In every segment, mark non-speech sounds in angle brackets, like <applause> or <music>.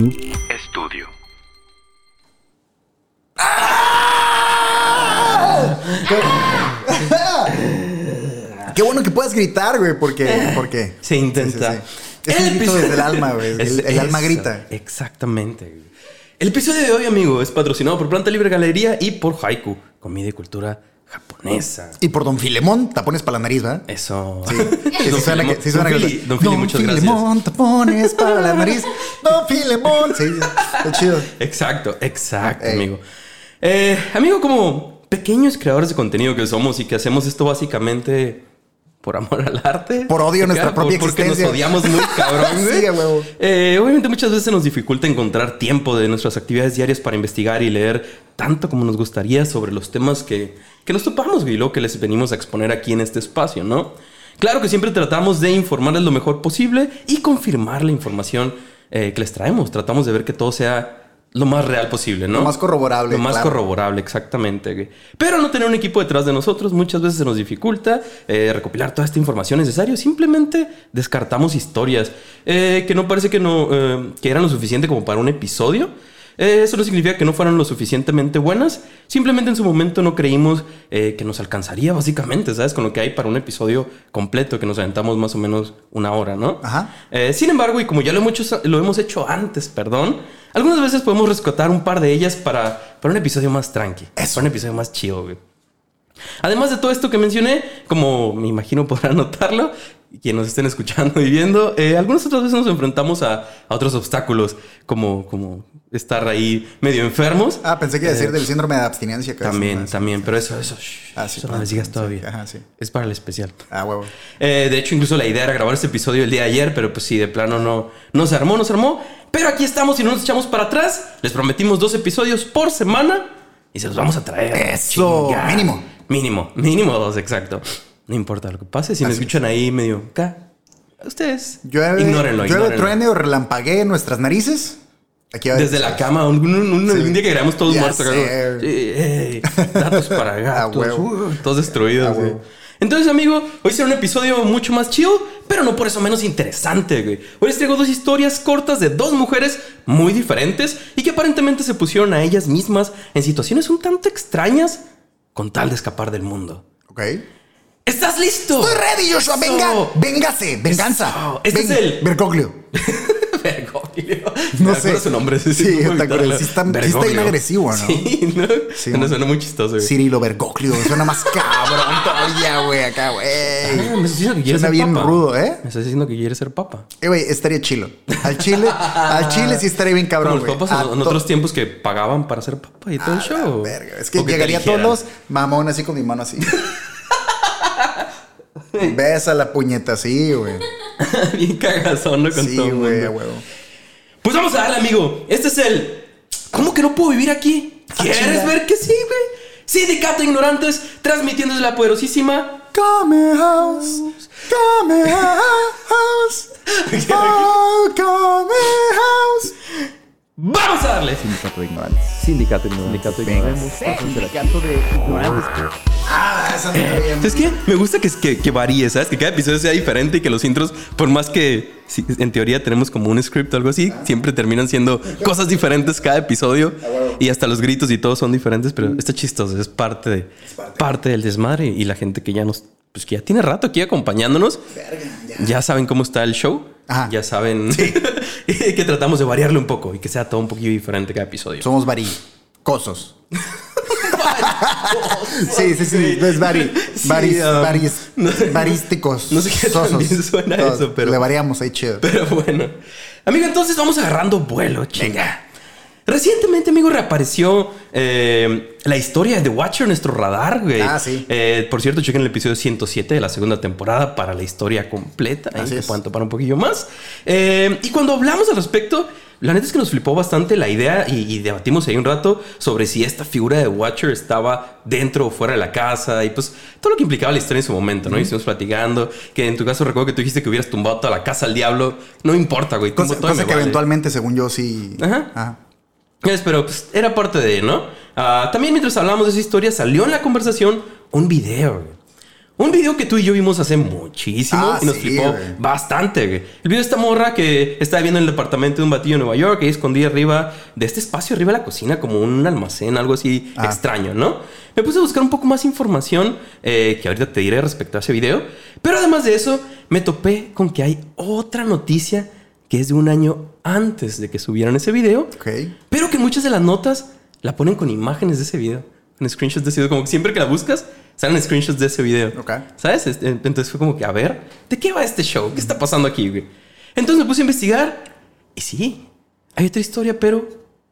Noob Estudio. Qué bueno que puedas gritar, güey, porque, porque <laughs> Se intenta. Es un grito desde el alma, güey. <laughs> El, Es- el alma eso, grita. Exactamente. güey. El episodio de hoy, amigo, es patrocinado por Planta Libre Galería y por Haiku, comida y cultura japonesa. Y por Don Filemón, tapones para la nariz, ¿verdad? Eso. Sí, sí Don suena Filemón- que, sí suena Don que- Fili, Don Fili, muchas Filemón, tapones para la nariz. Don Filemón. Sí, está chido. Exacto, exacto, Ey. amigo. Eh, amigo, como pequeños creadores de contenido que somos y que hacemos esto básicamente por amor al arte. Por odio a nuestra Por- propia Porque existencia. nos odiamos muy <laughs> cabrón, güey. Sí, a huevo. Eh, obviamente muchas veces nos dificulta encontrar tiempo de nuestras actividades diarias para investigar y leer tanto como nos gustaría sobre los temas que, que nos topamos güey, luego que les venimos a exponer aquí en este espacio, ¿no? Claro que siempre tratamos de informarles lo mejor posible y confirmar la información eh, que les traemos. Tratamos de ver que todo sea lo más real posible, ¿no? Lo más corroborable, Lo más claro. corroborable, exactamente. Pero no tener un equipo detrás de nosotros muchas veces se nos dificulta eh, recopilar toda esta información necesaria. Simplemente descartamos historias eh, que no parece que, no, eh, que eran lo suficiente como para un episodio. Eh, eso no significa que no fueran lo suficientemente buenas. Simplemente en su momento no creímos eh, que nos alcanzaría, básicamente, ¿sabes? Con lo que hay para un episodio completo que nos aventamos más o menos una hora, ¿no? Ajá. Eh, sin embargo, y como ya lo hemos, hecho, lo hemos hecho antes, perdón, algunas veces podemos rescatar un par de ellas para, para un episodio más tranqui. Eso. Para un episodio más chido, güey. Además de todo esto que mencioné, como me imagino podrán <laughs> notarlo, quienes nos estén escuchando y viendo, eh, algunas otras veces nos enfrentamos a, a otros obstáculos, como, como estar ahí medio enfermos. Ah, pensé que iba a decir del síndrome de abstinencia. que es también, una- también, pero eso, eso, shh, Ah, sí, eso no les digas sí, todavía. ajá, sí. Es para el especial. Ah, huevo. Eh, de hecho, incluso la idea era grabar este episodio el día de ayer, pero pues sí, de plano no, no se armó, no se armó. Pero aquí estamos y no nos echamos para atrás. Les prometimos dos episodios por semana y se los vamos a traer. Eso, Chinga. mínimo. Mínimo, mínimo dos, exacto. No importa lo que pase, si me Así escuchan ahí medio acá, ustedes Llueve, ignórenlo, llueve, ignórenlo. truene o relampaguee nuestras narices. Aquí va a Desde la cama, un, un- un- Sí. un día que grabamos todos Ya muertos. acá, sé. sí, ey, datos para <laughs> gatos. uh, todos destruidos. Güey. Entonces, amigo, hoy será un episodio mucho más chill, pero no por eso menos interesante, güey. Hoy les traigo dos historias cortas de dos mujeres muy diferentes y que aparentemente se pusieron a ellas mismas en situaciones un tanto extrañas con tal de escapar del mundo. Ok. ¿Estás listo? Estoy ready, Joshua. Venga. Eso. Véngase. Venganza. Este es el- Bergoglio. <laughs> <laughs> No sé. su nombre. Sí, no evitarlo. Sí está- sí está bien agresivo, ¿no? Sí, ¿no? Sí, Suena- man. suena muy chistoso. güey. Cirilo Bergoglio. Suena más cabrón todavía, güey. Acá, güey. Ah, me estás diciendo que quieres Suena ser bien papa. rudo, ¿eh? Me estás diciendo que quieres ser papa. Eh, güey, estaría chilo. Al chile, al chile sí estaría bien cabrón, Como los güey. papas en, otros tiempos que pagaban para ser papa y todo el a la show. verga. Es que te llegaría a todos los mamón así con mi mano así. <laughs> Besa la puñeta así, güey. Bien cagazón, ¿no? Con Sí, todo güey, huevo. Pues vamos a darle, amigo. Este es el. ¿Cómo que no puedo vivir aquí? ¿Quieres chinga. ver que sí, güey? Sindicato Ignorantes, transmitiendo desde la poderosísima. Come house, come house, <laughs> oh, come house. ¡Vamos a darle! Sindicato de ignorantes. Sindicato de ignorantes. Sindicato de ignorantes. Sindicato de ignorantes. Ah, esa está bien. ¿Sabes qué? Me gusta que, que, que varíe, ¿sabes? Que cada episodio sea diferente y que los intros, por más que en teoría tenemos como un script o algo así, siempre terminan siendo cosas diferentes cada episodio. Y hasta los gritos y todo son diferentes, pero está chistoso, es parte, de, parte. del desmadre. Y la gente que ya nos, pues que ya tiene rato aquí acompañándonos, ya saben cómo está el show. Ajá. Ya saben <laughs> que tratamos de variarle un poco y que sea todo un poquito diferente cada episodio. Somos varicosos. <laughs> sí, sí, sí. Es vari. Sí, Varis, um, varis, no- varísticos. no sé qué bien suena Todos. eso, pero- Le variamos ahí chido. Pero bueno. Amigo, entonces vamos agarrando vuelo, chinga. Recientemente, amigo, reapareció eh, la historia de The Watcher en nuestro radar, güey. Ah, sí. Eh, por cierto, chequen el episodio 107 de la segunda temporada para la historia completa. Ahí es. puedan topar un poquillo más. Eh, y cuando hablamos al respecto, la neta es que nos flipó bastante la idea y, y debatimos ahí un rato sobre si esta figura de Watcher estaba dentro o fuera de la casa y pues todo lo que implicaba la historia en su momento, ¿no? Y estuvimos platicando que en tu caso recuerdo que tú dijiste que hubieras tumbado toda la casa al diablo. No importa, güey. Cosa, cosa que vale. eventualmente, según yo, sí. Ajá. Ajá. Es, Pero pues, era parte de, ¿no? Ah, también mientras hablamos de esa historia salió en la conversación un video. Un video que tú y yo vimos hace muchísimo Ah, y nos sí, flipó güey. bastante, güey. El video de esta morra que estaba viendo en el departamento de un batillo en Nueva York, ahí escondida arriba de este espacio, arriba de la cocina, como un almacén, algo así Ah. extraño, ¿no? Me puse a buscar un poco más información eh, que ahorita te diré respecto a ese video. Pero además de eso, me topé con que hay otra noticia que es de un año antes de que subieran ese video. Ok. Pero que muchas de las notas la ponen con imágenes de ese video. Con screenshots de ese video. Como que siempre que la buscas, salen screenshots de ese video. Ok. ¿Sabes? Este, Entonces fue como que, a ver, ¿de qué va este show? ¿Qué está pasando aquí, güey? Entonces me puse a investigar. Y sí, hay otra historia, pero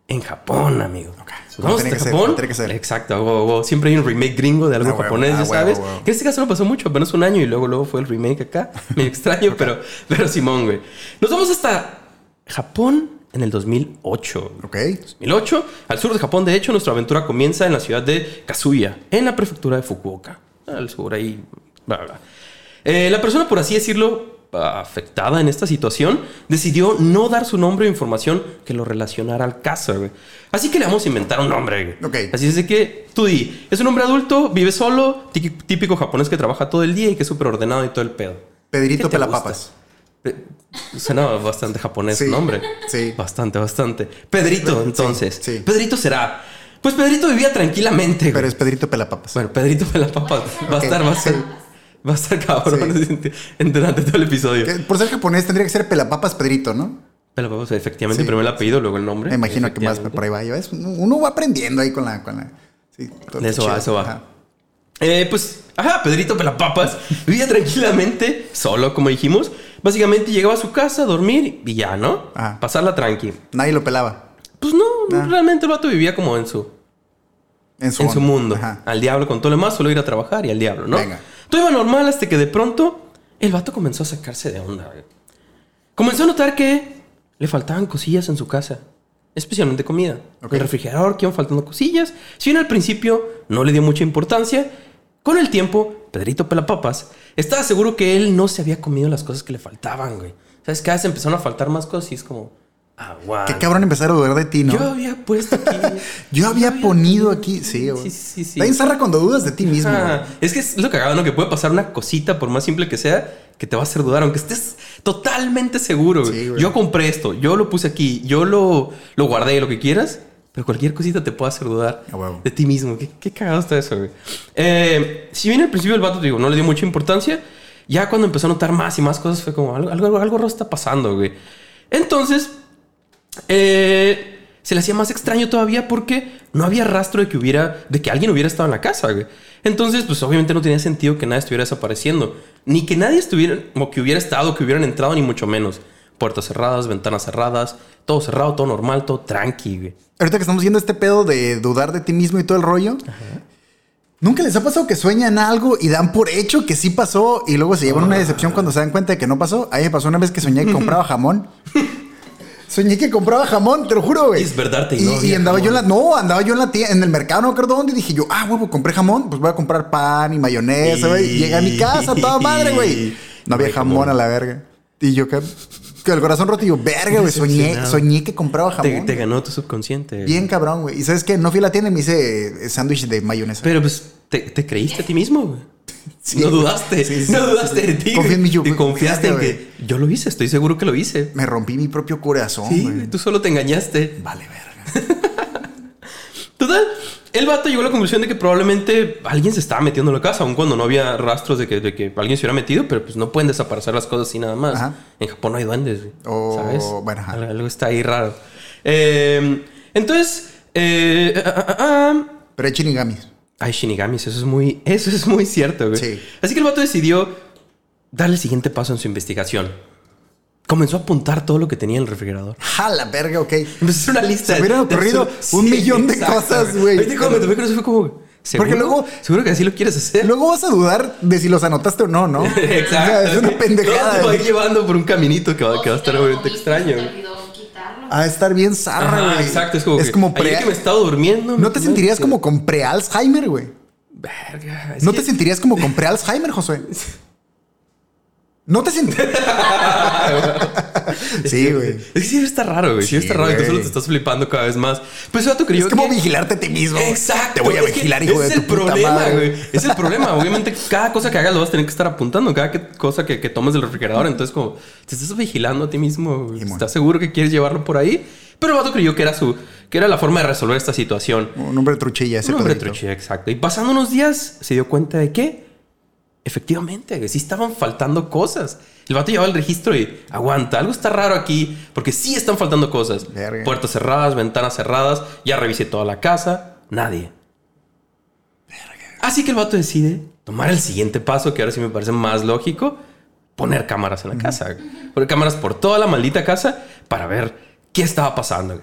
en Japón, amigo. Ok. Vamos ser, Japón. tiene que ser. Exacto. Siempre hay un remake gringo de algo Ah, japonés, ah, ya sabes. Que en este caso no pasó mucho, apenas un año y luego, luego fue el remake acá. <laughs> Medio extraño, pero, pero Simón, güey. Nos vamos hasta Japón en el 2008. Ok. 2008, al sur de Japón, de hecho, nuestra aventura comienza en la ciudad de Kazuya, en la prefectura de Fukuoka. Al sur, ahí. Bla, bla. Eh, la persona, por así decirlo, afectada en esta situación, decidió no dar su nombre o información que lo relacionara al caso, güey. Así que le vamos a inventar un nombre, güey. Así es de que tú di, es un hombre adulto, vive solo, tí- típico japonés que trabaja todo el día y que es súper ordenado y todo el pedo. Pedrito ¿Qué te Pelapapas. Pe- Suena bastante japonés Sí, nombre. sí. Bastante, bastante. Pedrito, entonces. sí. Pedrito será. Pues Pedrito vivía tranquilamente. güey. Pero es Pedrito Pelapapas. Bueno, Pedrito Pelapapas. Va a estar, va a estar. Sí. Va a estar cabrón durante todo el episodio. Que por ser japonés tendría que ser Pelapapas Pedrito, ¿no? Pelapapas, efectivamente, Sí. primero el apellido, luego el nombre. Me imagino que más por ahí va. Ves, Uno va aprendiendo ahí con la. Con la sí, todo De eso chido. va, eso va. Ajá. Eh, pues, ajá, Pedrito Pelapapas vivía tranquilamente, solo, como dijimos. Básicamente llegaba a su casa a dormir y ya, ¿no? Ajá. Pasarla tranqui. Nadie lo pelaba. Pues no, Ah. realmente el vato vivía como en su, En su, en su mundo. Ajá. Al diablo con todo lo demás, solo ir a trabajar y al diablo, ¿no? Venga. Todo iba normal hasta que de pronto el vato comenzó a sacarse de onda. güey. Comenzó a notar que le faltaban cosillas en su casa, especialmente comida. Ok. El refrigerador que iban faltando cosillas. Si bien al principio no le dio mucha importancia, con el tiempo, Pedrito Pelapapas estaba seguro que él no se había comido las cosas que le faltaban, güey. ¿Sabes? Cada vez empezaron a faltar más cosas y es como, Qué cabrón empezar a dudar de ti, ¿no? Yo había puesto aquí. <laughs> Yo había ponido aquí. Sí, güey. Sí, sí, sí. Ensarra cuando dudas de ti mismo. Es que es lo cagado, ¿no? Que puede pasar una cosita, por más simple que sea, que te va a hacer dudar, aunque estés totalmente seguro. güey. Sí, yo compré esto, yo lo puse aquí, yo lo, lo guardé, lo que quieras, pero cualquier cosita te puede hacer dudar de ti mismo. ¿Qué, qué cagado está eso, güey? Eh, si bien al principio el vato, te digo, no le dio mucha importancia, ya cuando empezó a notar más y más cosas fue como algo, algo, algo raro está pasando, güey. Entonces, eh, se le hacía más extraño todavía porque no había rastro de que hubiera, de que alguien hubiera estado en la casa, güey. Entonces, pues obviamente no tenía sentido que nadie estuviera desapareciendo, ni que nadie estuviera, o que hubiera estado, que hubieran entrado, ni mucho menos. Puertas cerradas, ventanas cerradas, todo cerrado, todo normal, todo tranqui, güey. Ahorita que estamos viendo este pedo de dudar de ti mismo y todo el rollo. ¿Nunca les ha pasado que sueñan algo y dan por hecho que sí pasó y luego se llevan una decepción cuando se dan cuenta de que no pasó? A mí me pasó una vez que soñé que compraba jamón. <laughs> Soñé que compraba jamón, te lo juro, güey. Es verdad, te y, no y andaba yo en la, no, andaba yo en la tienda, en el mercado, no recuerdo dónde, y dije yo, ah, huevo, compré jamón, pues voy a comprar pan y mayonesa, güey. Y Llegué a mi casa, toda madre, güey. No había jamón a la verga. Y yo, que, que el corazón roto, y yo, verga, güey, soñé, soñé que compraba jamón. Te, te ganó tu subconsciente. Bien cabrón, güey. Y sabes qué? No fui a la tienda y me hice eh, sándwich de mayonesa. Pero pues, ¿te, te creíste a ti mismo, güey? <laughs> Sí, no dudaste. Sí, sí, no dudaste de ti. Confía en mí, yo, Y confiaste en que yo lo hice. Estoy seguro que lo hice. Me rompí mi propio corazón, Sí, güey. tú solo te engañaste. Vale, verga. <laughs> Total, el vato llegó a la conclusión de que probablemente alguien se estaba metiendo en la casa, aun cuando no había rastros de que, de que alguien se hubiera metido, pero pues no pueden desaparecer las cosas así nada más. Ajá. En Japón no hay duendes, güey, Oh, ¿sabes? bueno, ajá. Algo está ahí raro. Eh, entonces, eh, ah, ah, ah, Pero hay chinigamis. Hay shinigamis, eso es muy, <laughs> eso es muy cierto, güey. Sí. Así que el vato decidió darle el siguiente paso en su investigación. Comenzó a apuntar todo lo que tenía en el refrigerador. Jala, verga, ok. Empezó una lista. Se hubieran ocurrido un millón de exacto, cosas, güey. Ahorita cuando me topé con eso fue como... ¿seguro? Porque luego- Seguro que así lo quieres hacer. Luego vas a dudar de si los anotaste o no, ¿no? <laughs> Exacto. O sea, es una Todo pendejada. te va a ir llevando por un caminito que va, que va a estar obviamente extraño. te. A estar bien zarra, güey. exacto. Es como, es que, como pre... que me he estado durmiendo. ¿No te sentirías como con pre-Alzheimer, güey? Verga. ¿No que- te sentirías como con <laughs> pre-Alzheimer, Josué? <laughs> ¿No te sentirías? <laughs> Sí, güey. Es que sí está raro, güey. Sí, Sí, está raro. Y tú güey. solo te estás flipando cada vez más. Pues vato creyó Es como que- vigilarte a ti mismo. Exacto. Te voy a vigilar, hijo ese de es tu el puta problema, madre. güey. Es el problema. Obviamente, cada cosa que hagas lo vas a tener que estar apuntando. Cada que- cosa que, que tomes del refrigerador. Entonces, como te estás vigilando a ti mismo. ¿Estás seguro que quieres llevarlo por ahí? Pero el vato creyó que era su, que era la forma de resolver esta situación. Un hombre truchilla ese Un hombre truchilla, exacto. Y pasando unos días, se dio cuenta de que, efectivamente, sí estaban faltando cosas. El vato llevaba el registro y aguanta, algo está raro aquí, porque sí están faltando cosas. Verga. Puertas cerradas, ventanas cerradas, ya revisé toda la casa, nadie. Así que el vato decide tomar el siguiente paso, que ahora sí me parece más lógico, poner cámaras en la casa. Poner cámaras por toda la maldita casa para ver qué estaba pasando.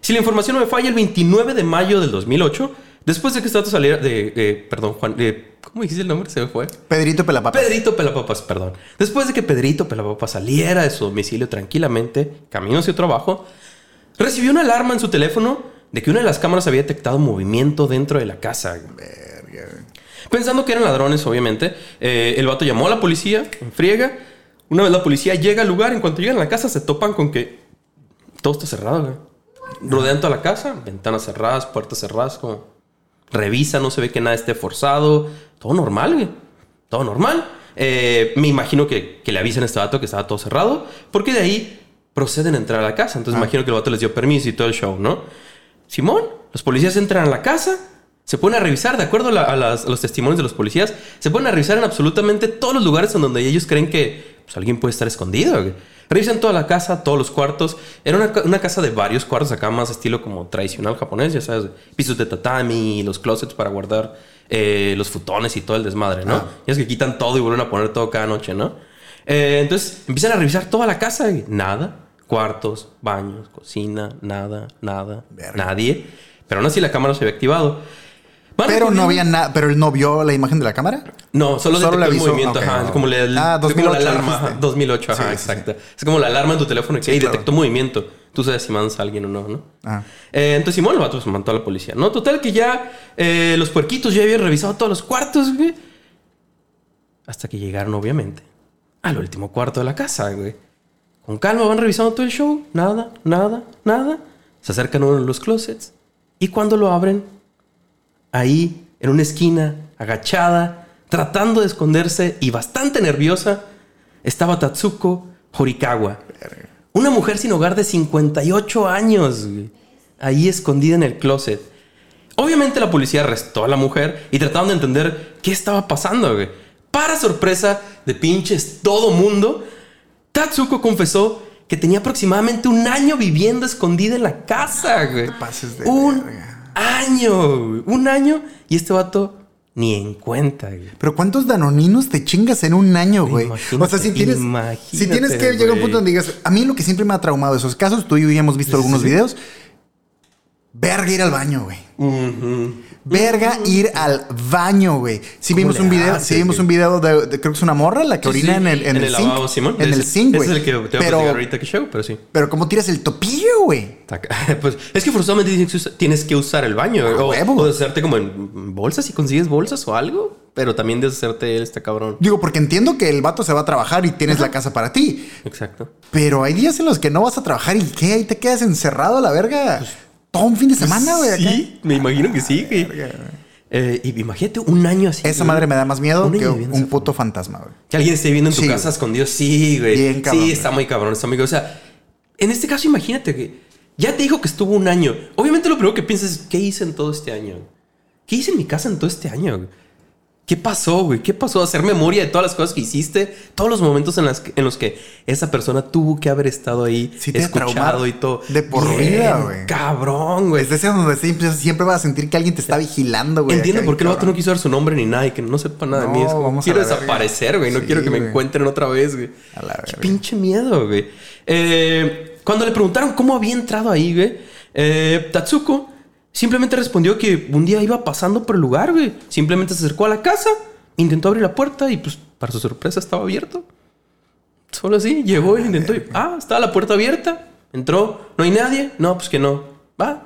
Si la información no me falla, el 29 de mayo del 2008, después de que este saliera de... eh, perdón, Juan... eh, ¿Cómo dijiste el nombre? Se me fue. Pedrito Pelapapas. Pedrito Pelapapas, perdón. Después de que Pedrito Pelapapas saliera de su domicilio tranquilamente, camino hacia trabajo, recibió una alarma en su teléfono de que una de las cámaras había detectado movimiento dentro de la casa. Pensando que eran ladrones, obviamente, eh, el vato llamó a la policía en friega. Una vez la policía llega al lugar, en cuanto llegan a la casa, se topan con que todo está cerrado. güey. Rodean toda la casa, ventanas cerradas, puertas cerradas, como revisa, no se ve que nada esté forzado. Todo normal, güey. Todo normal. Eh, me imagino que, que le avisen a este vato que estaba todo cerrado, porque de ahí proceden a entrar a la casa. Entonces imagino que el vato les dio permiso y todo el show, ¿no? Simón, los policías entran a la casa, se ponen a revisar, de acuerdo a, la- a las- a los testimonios de los policías, se ponen a revisar en absolutamente todos los lugares en donde ellos creen que pues, alguien puede estar escondido. Revisan toda la casa, todos los cuartos. Era una, ca- una casa de varios cuartos, acá más estilo como tradicional japonés, ya sabes, pisos de tatami, los closets para guardar eh, los futones y todo el desmadre, ¿no? Y es que quitan todo y vuelven a poner todo cada noche, ¿no? Eh, entonces empiezan a revisar toda la casa y nada. Cuartos, baños, cocina, nada, nada, Verga. nadie. Pero aún así la cámara se había activado. Van Pero no había nada. Pero él no vio la imagen de la cámara. No, solo, Solo detectó el movimiento. Ok, ajá, no. es como, la, Ah, como 2008 la alarma. ajá, 2008, ajá, Sí, sí, sí. exacto. Es como la alarma en tu teléfono que "Ey, claro. detectó movimiento. Tú sabes si mandas a alguien o no, ¿no? Ajá. Eh, entonces Simón se mandó a la policía, ¿no? Total que ya eh, los puerquitos ya habían revisado todos los cuartos, güey. Hasta que llegaron, obviamente, al último cuarto de la casa, güey. Con calma van revisando todo el show. Nada, nada, nada. Se acercan a uno de los closets. Y cuando lo abren, ahí, en una esquina, agachada, tratando de esconderse y bastante nerviosa, estaba Tatsuko Horikawa. Una mujer sin hogar de 58 años, güey. Ahí escondida en el closet. Obviamente la policía arrestó a la mujer y trataron de entender qué estaba pasando, güey. Para sorpresa de pinches todo mundo, Tatsuko confesó que tenía aproximadamente un año viviendo escondida en la casa, güey. pases de un verga. Año. Un año y este vato ni en cuenta, güey. Pero ¿cuántos danoninos te chingas en un año, güey? Imagínate, O sea, si tienes, si tienes que llegar a un punto donde digas, a mí lo que siempre me ha traumado esos casos, tú y yo ya hemos visto algunos videos, verga ir al baño, güey. Verga ir al baño, güey. Si ¿Cómo vimos un video, si vimos un video de, de- creo que es una morra la que Sí, orina sí, en el en, el, lavabo, Simón. en el zinc, güey. Es el que te voy Pero ahorita que show, pero sí. pero cómo tiras el topillo, güey? <laughs> Pues es que forzosamente tienes que usar, el baño. A o, huevo. o deshacerte como en bolsas si consigues bolsas o algo. Pero también deshacerte él, este cabrón. Digo, porque entiendo que el vato se va a trabajar y tienes la casa para ti. Exacto. Pero hay días en los que no vas a trabajar y ¿qué? Ahí te quedas encerrado a la verga. Todo un fin de semana, güey. Pues Sí, me imagino que sí. güey. Eh, y imagínate un año así. Esa güey. madre me da más miedo Un que un puto fantasma, güey. Que alguien esté viviendo en tu Sí, casa escondido. Sí, güey. Bien cabrón, Sí, güey. está muy cabrón, está muy cabrón. O sea, en este caso, imagínate que ya te dijo que estuvo un año. Obviamente, lo primero que piensas es: ¿qué hice en todo este año? ¿Qué hice en mi casa en todo este año? güey? ¿Qué pasó, güey? ¿Qué pasó? Hacer memoria de todas las cosas que hiciste, todos los momentos en, las que- en los que esa persona tuvo que haber estado ahí, Sí te escuchado y todo. de por vida, güey. Cabrón, güey. Es de ese donde siempre, siempre vas a sentir que alguien te está vigilando, güey. Entiendo por qué el vato no quiso dar su nombre ni nada y que no sepa nada de No, mí. Es como, vamos quiero desaparecer, güey. No Sí, quiero que me encuentren otra vez, güey. A la Qué pinche miedo, güey. Eh, cuando le preguntaron cómo había entrado ahí, güey, eh, Tatsuko simplemente respondió que un día iba pasando por el lugar, güey. Simplemente se acercó a la casa, intentó abrir la puerta y, pues, para su sorpresa, estaba abierto. Solo así, llegó y intentó. y- ah, estaba la puerta abierta. Entró, no hay nadie. No, pues que no. Va.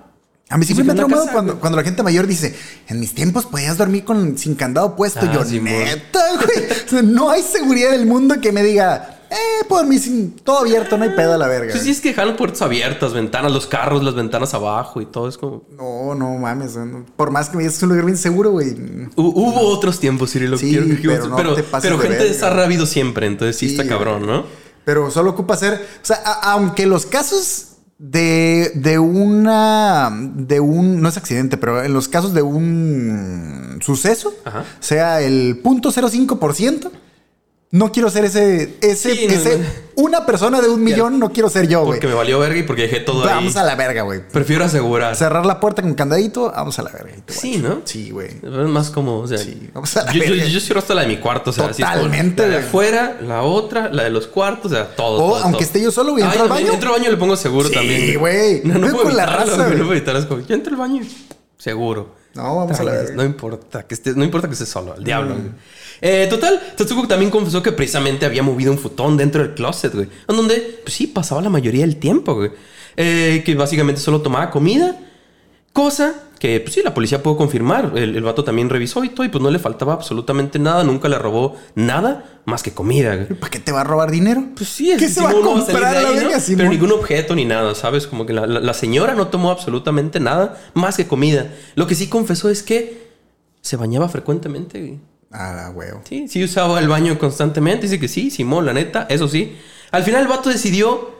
A mí siempre me ha traumado cuando, cuando la gente mayor dice, en mis tiempos podías dormir con, sin candado puesto. Ah, Yo, Simón. neta, güey. <laughs> No hay seguridad del mundo que me diga, Eh, por mí sin todo abierto, no hay pedo a la verga. Pues sí, es que dejaron puertas abiertas, ventanas, los carros, las ventanas abajo y todo. Es como. No, no mames. no. Por más que me digas es un lugar bien seguro, güey. Hu- Hubo otros tiempos, Cirilo. Sí, quiero que- pero no pero, te pases pero de gente verga. ha habido siempre, entonces sí, Sí, está cabrón, ¿no? Pero solo ocupa ser. O sea, a- aunque los casos de, de una. de un. no es accidente, pero en los casos de un suceso, Ajá. sea el 0.05%. No quiero ser ese. ese, Sí, ese no. Una persona de un millón no quiero ser yo, güey. Porque me valió verga y porque dejé todo Vamos ahí. a la verga, güey. Prefiero asegurar. Cerrar la puerta con candadito, vamos a la verga. Sí. ¿no? Sí, güey. Es más como, o sea, Sí, vamos a la yo, yo, verga. yo cierro hasta la de mi cuarto, o sea, así es como Totalmente, la de afuera, la otra, la de los cuartos, o sea, todo. O todo, aunque todo. esté yo solo, güey, Ay, entro al no, baño. Entro al baño y le pongo seguro Sí, también. güey. <laughs> No, no puedo la raza, güey. No puedo yo entro al baño y seguro. No, vamos a la verga. No importa que estés, no importa que estés solo, al diablo. güey. Eh, total, Tatsuko también confesó que precisamente había movido un futón dentro del closet, güey. En donde, pues sí, pasaba la mayoría del tiempo, güey. Eh, que básicamente solo tomaba comida. Cosa que, pues sí, la policía pudo confirmar. El, el vato también revisó y todo, y pues no le faltaba absolutamente nada. Nunca le robó nada más que comida, güey. ¿Para qué te va a robar dinero? Pues sí, es ¿Qué que se va a comprar de la ahí, ¿no? Pero ningún objeto ni nada, ¿sabes? Como que la, la- la señora no tomó absolutamente nada más que comida. Lo que sí confesó es que se bañaba frecuentemente, güey. Ah, güey. Sí, sí usaba el baño constantemente. Dice que sí, Simón, la neta, eso sí. Al final el vato decidió,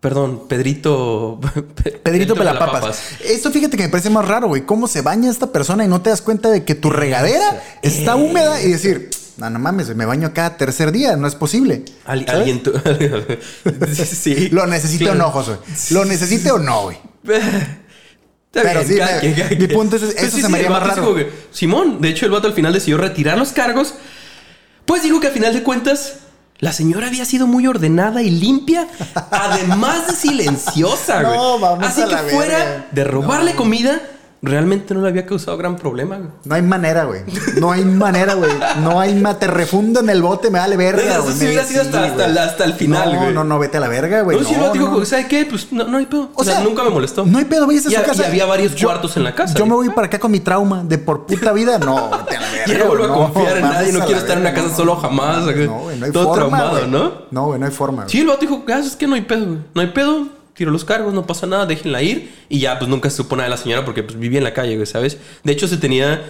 perdón, Pedrito... <laughs> Pedrito Pelapapas. Esto fíjate que me parece más raro, güey. ¿Cómo se baña esta persona y no te das cuenta de que tu regadera está húmeda y decir, no, no mames, me baño cada tercer día, no es posible. Alguien... <laughs> sí. Lo necesite Claro. o no, Josué. Lo necesite o no, güey. <laughs> Pero sí, cada me- quien, cada mi punto es- eso Pues se me haría el más vato es raro. como que- Simón, de hecho, el vato al final decidió retirar los cargos. Pues dijo que al final de cuentas, la señora había sido muy ordenada y limpia, <laughs> además de silenciosa, güey. No, vamos Así a que la fuera verga. de robarle comida, realmente no le había causado gran problema, güey. No hay manera, güey. No hay manera, güey. No hay ma... Te refundo en el bote, me vale verga, Eso güey. sí hubiera sido hasta- hasta el- hasta el final, no, güey. No, no, vete a la verga, güey. No, si el no, no. ¿sabe qué? Pues no, no hay pedo. O, sea, nunca me molestó. No hay pedo, vayas a su casa. y había varios cuartos en la casa. Yo me voy para acá con mi trauma de por puta vida. No, vete a la <laughs> verga. Ya no vuelvo a confiar en nadie, no quiero estar en una casa no. solo jamás. No, güey, no hay Todo forma, traumado, güey. ¿no? No, güey, no hay forma. Sí, el vato dijo, ah, es que no hay pedo, güey. No hay pedo, tiro los cargos, no pasa nada, déjenla ir. Y ya, pues nunca se supo nada de la señora porque pues, vivía en la calle, güey, ¿sabes? De hecho, se tenía...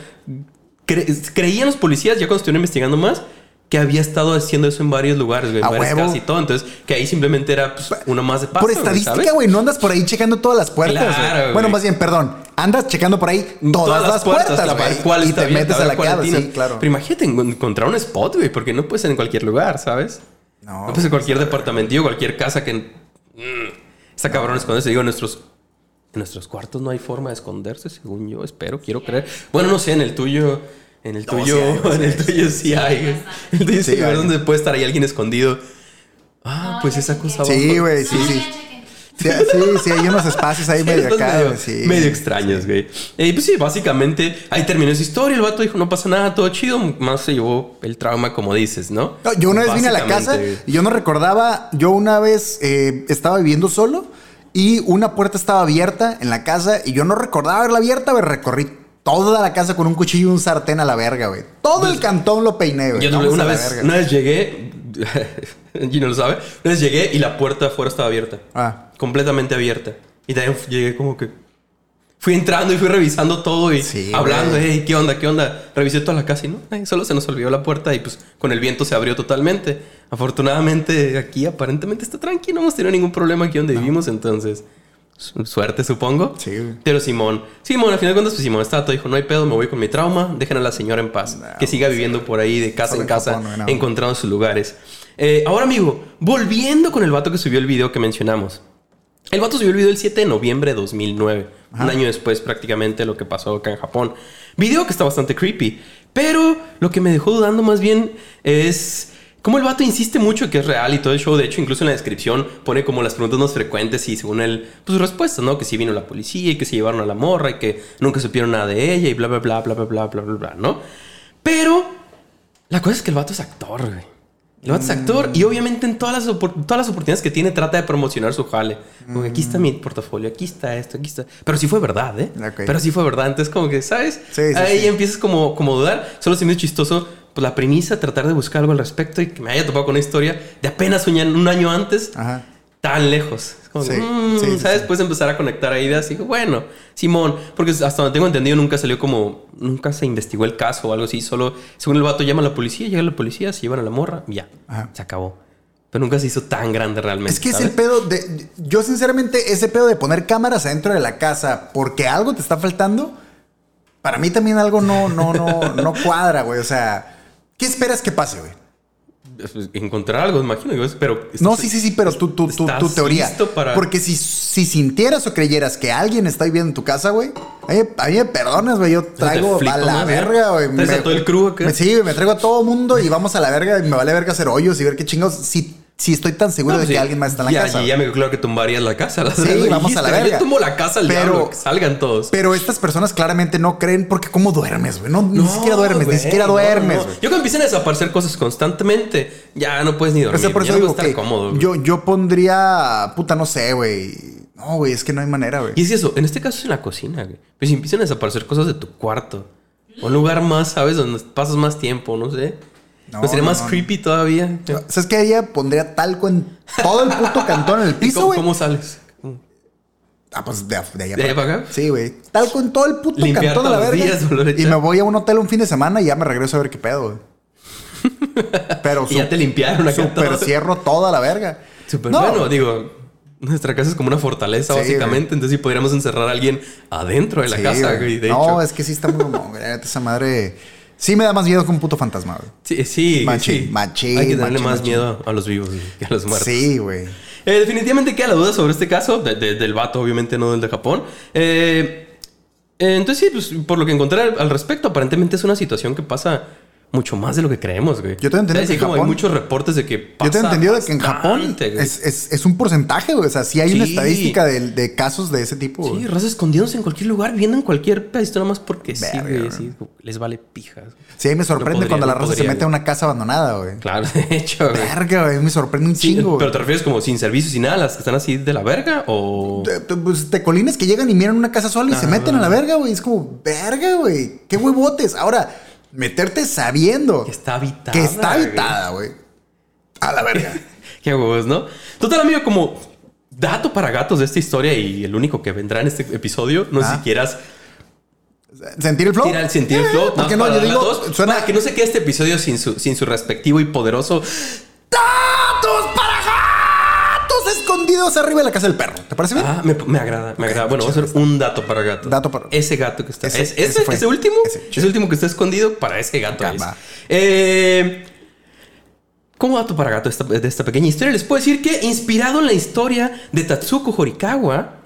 cre- creían los policías, ya cuando estuvieron investigando más, que había estado haciendo eso en varios lugares, güey. En varias casas y todo. Entonces, que ahí simplemente era pues, una más de paso, Por estadística, güey, no andas por ahí checando todas las puertas. Claro, güey. Bueno, más bien, perdón. Andas checando por ahí todas, las puertas, güey. cuál y te metes a la casa. Sí, claro. Pero imagínate en- encontrar un spot, güey, porque no puedes ser en cualquier lugar, ¿sabes? No, No puedes en cualquier departamentillo, cualquier casa que... Mm, está cabrón esconderse. Digo, en nuestros... En nuestros cuartos no hay forma de esconderse, según yo. Espero, quiero creer. Bueno, no sé, en el tuyo... En el No, tuyo... sí hay, <laughs> güey, <laughs> en el tuyo sí hay. En el tuyo sí hay donde puede estar ahí alguien escondido. Ah, No, pues esa cosa Sí, güey, sí, sí. Chequé. Sí, sí, sí, hay unos espacios ahí medio acá, medio, güey, sí. medio extraños, güey. Y pues sí, básicamente ahí terminó esa historia. El vato dijo, no pasa nada, todo chido. Más se llevó el trauma, como dices, ¿no? No, yo una vez vine a la casa y yo no recordaba, yo una vez eh, estaba viviendo solo y una puerta estaba abierta en la casa y yo no recordaba haberla abierta, güey, recorrí toda la casa con un cuchillo y un sartén a la verga, güey. Todo el cantón lo peiné, güey. Yo una vez, verga. una vez llegué, <laughs> Gino lo sabe, vez llegué y la puerta afuera estaba abierta. Ah. Completamente abierta. Y también llegué como que... Fui entrando y fui revisando todo y Sí, hablando, güey. hey, ¿qué onda? ¿Qué onda? Revisé toda la casa y no, solo se nos olvidó la puerta y pues con el viento se abrió totalmente. Afortunadamente aquí aparentemente está tranquilo, no hemos tenido ningún problema aquí donde vivimos, entonces suerte supongo. Sí, güey. Pero Simón, Simón, al final de cuentas, pues Simón estaba todo, dijo, no hay pedo, me voy con mi trauma, dejen a la señora en paz, que siga viviendo por ahí de casa Solo en casa, Japón, no, no. encontrando sus lugares. Eh, ahora, amigo, volviendo con el vato que subió el video que mencionamos. El vato subió el video el 7 de noviembre de 2009, un año después prácticamente de lo que pasó acá en Japón. Video que está bastante creepy, pero lo que me dejó dudando más bien es cómo el vato insiste mucho que es real y todo el show. De hecho, incluso en la descripción pone como las preguntas más frecuentes y según él, pues sus respuestas, ¿no? Que si vino la policía y que se llevaron a la morra y que nunca supieron nada de ella y bla, bla, bla, bla, bla, bla, bla, bla, bla, ¿no? Pero la cosa es que el vato es actor, güey. El vato es actor y obviamente en todas las, todas las oportunidades que tiene trata de promocionar su jale. Como que aquí está mi portafolio, aquí está esto, aquí está. Pero sí fue verdad, ¿eh? Pero sí fue verdad. Entonces como que, ¿sabes? Sí, sí, Ahí sí. empiezas como, como a dudar. Solo se me hizo chistoso pues la premisa, tratar de buscar algo al respecto y que me haya topado con una historia de apenas un año, antes, Ajá. tan lejos. Es como, Sí, mm, sí, ¿sabes? sí. Puedes empezar a conectar ideas y digo, bueno, Simón, porque hasta donde tengo entendido nunca salió como, nunca se investigó el caso o algo así, solo, según el vato llama a la policía, llega la policía, se llevan a la morra, y ya, Ajá. se acabó. Pero nunca se hizo tan grande realmente. Es que es ¿sabes? el pedo de. Yo, sinceramente, ese pedo de poner cámaras adentro de la casa porque algo te está faltando, para mí también algo no, no, no, no cuadra, güey. O sea, ¿qué esperas que pase, güey? Pues, Encontrar algo, imagino, pero... No, sí, sí, sí, pero tu, tu, tu, ¿Estás tu teoría. listo para- Porque si, si sintieras o creyeras que alguien está viviendo en tu casa, güey, a mí, me perdonas, güey. Yo traigo a la ¿no? verga, güey. Traes a todo el crew acá. me- Sí, güey, me traigo a todo mundo y vamos a la verga y me vale verga hacer hoyos y ver qué chingados. Si, si estoy tan seguro No, de pues que alguien más está en la ya, casa. Ya, ya me claro que tumbarías la casa. la- Sí, <laughs> vamos a la verga. Yo tumbo la casa al Pero- diablo, que salgan todos. Pero estas personas claramente no creen porque ¿cómo duermes, güey? No, ni siquiera duermes, ni siquiera duermes, no. Yo cuando empiezan a desaparecer cosas constantemente, ya no puedes ni O dormir. sea, por eso digo estar cómodo. yo, yo pondría, puta, no sé, güey. No, güey, es que no hay manera, güey. Y es eso, en este caso es en la cocina, güey. Pues si empiezan a desaparecer cosas de tu cuarto. O un lugar más, ¿sabes? Donde pasas más tiempo, no sé. No, No, sería no, más no. creepy todavía. ¿Sabes qué haría? Pondría talco en todo el puto cantón en el <laughs> ¿Y piso, cómo, güey. cómo sales? Ah, pues de, de allá ¿De allá para acá? Sí, güey. Talco en todo el puto Limpiar cantón de la verga. días, y me voy a un hotel un fin de semana y ya me regreso a ver qué pedo, güey. <laughs> Pero Y ya te limpiaron acá super todo. cierro toda la verga. Súper No, bueno, digo, nuestra casa es como una fortaleza, Sí, básicamente. Entonces, sí podríamos encerrar a alguien adentro de la sí, casa, güey. güey. De no, hecho. es que sí está muy mamón, Esa madre... Sí me da más miedo que un puto fantasma, güey. Sí, sí. Machín, sí. machín, Hay que machín, más machín. miedo a los vivos güey, que a los muertos. Sí, güey. Eh, definitivamente queda la duda sobre este caso, de- de- del vato, obviamente, no del de Japón. Eh, eh, entonces, sí, pues, por lo que encontré al, al respecto, aparentemente es una situación que pasa mucho más de lo que creemos, güey. Yo entendido ¿Sabes? que Sí, como hay Japón- muchos reportes de que pasa Yo tengo entendido de que en Japón es, es- es un porcentaje, güey. O sea, sí hay una Sí. estadística de, de casos de ese tipo. Sí, güey. raza escondiéndose en cualquier lugar, viviendo en cualquier pedacito, nada más porque sí, Verga, güey. güey. sí, les vale pijas. Sí, ahí me sorprende podría, cuando la no raza se mete a una casa abandonada, güey. Claro, <laughs> de hecho, güey. Verga, güey. Me sorprende un Sí, chingo. pero te refieres como sin servicios y nada, las que están así de la verga o. Te- te- Pues tecolines que llegan y miran una casa sola y se meten a la verga, güey. Es como, verga, güey. Qué huevotes. Ahora, meterte sabiendo Que está habitada. que está habitada, güey. A la verga. <laughs> Qué huevos, ¿no? Total, amigo, como dato para gatos de esta historia y el único que vendrá en este episodio, no sé Ah. si quieras ¿Sentir el flow? tirar el sentir el Eh, flow. ¿Por qué más no? para Yo digo, suena... para que no se quede este episodio sin su, sin su respectivo y poderoso. Escondidos arriba de la casa del perro! ¿Te parece bien? Ah, me, me agrada, me agrada. Bueno, vamos a hacer un dato para gato. Dato para- Ese gato que está. Ese- es- ese ese, ese último. Ese. Último que está escondido para ese gato. Es. Eh, como dato para gato esta- de esta pequeña historia, les puedo decir que inspirado en la historia de Tatsuko Horikawa,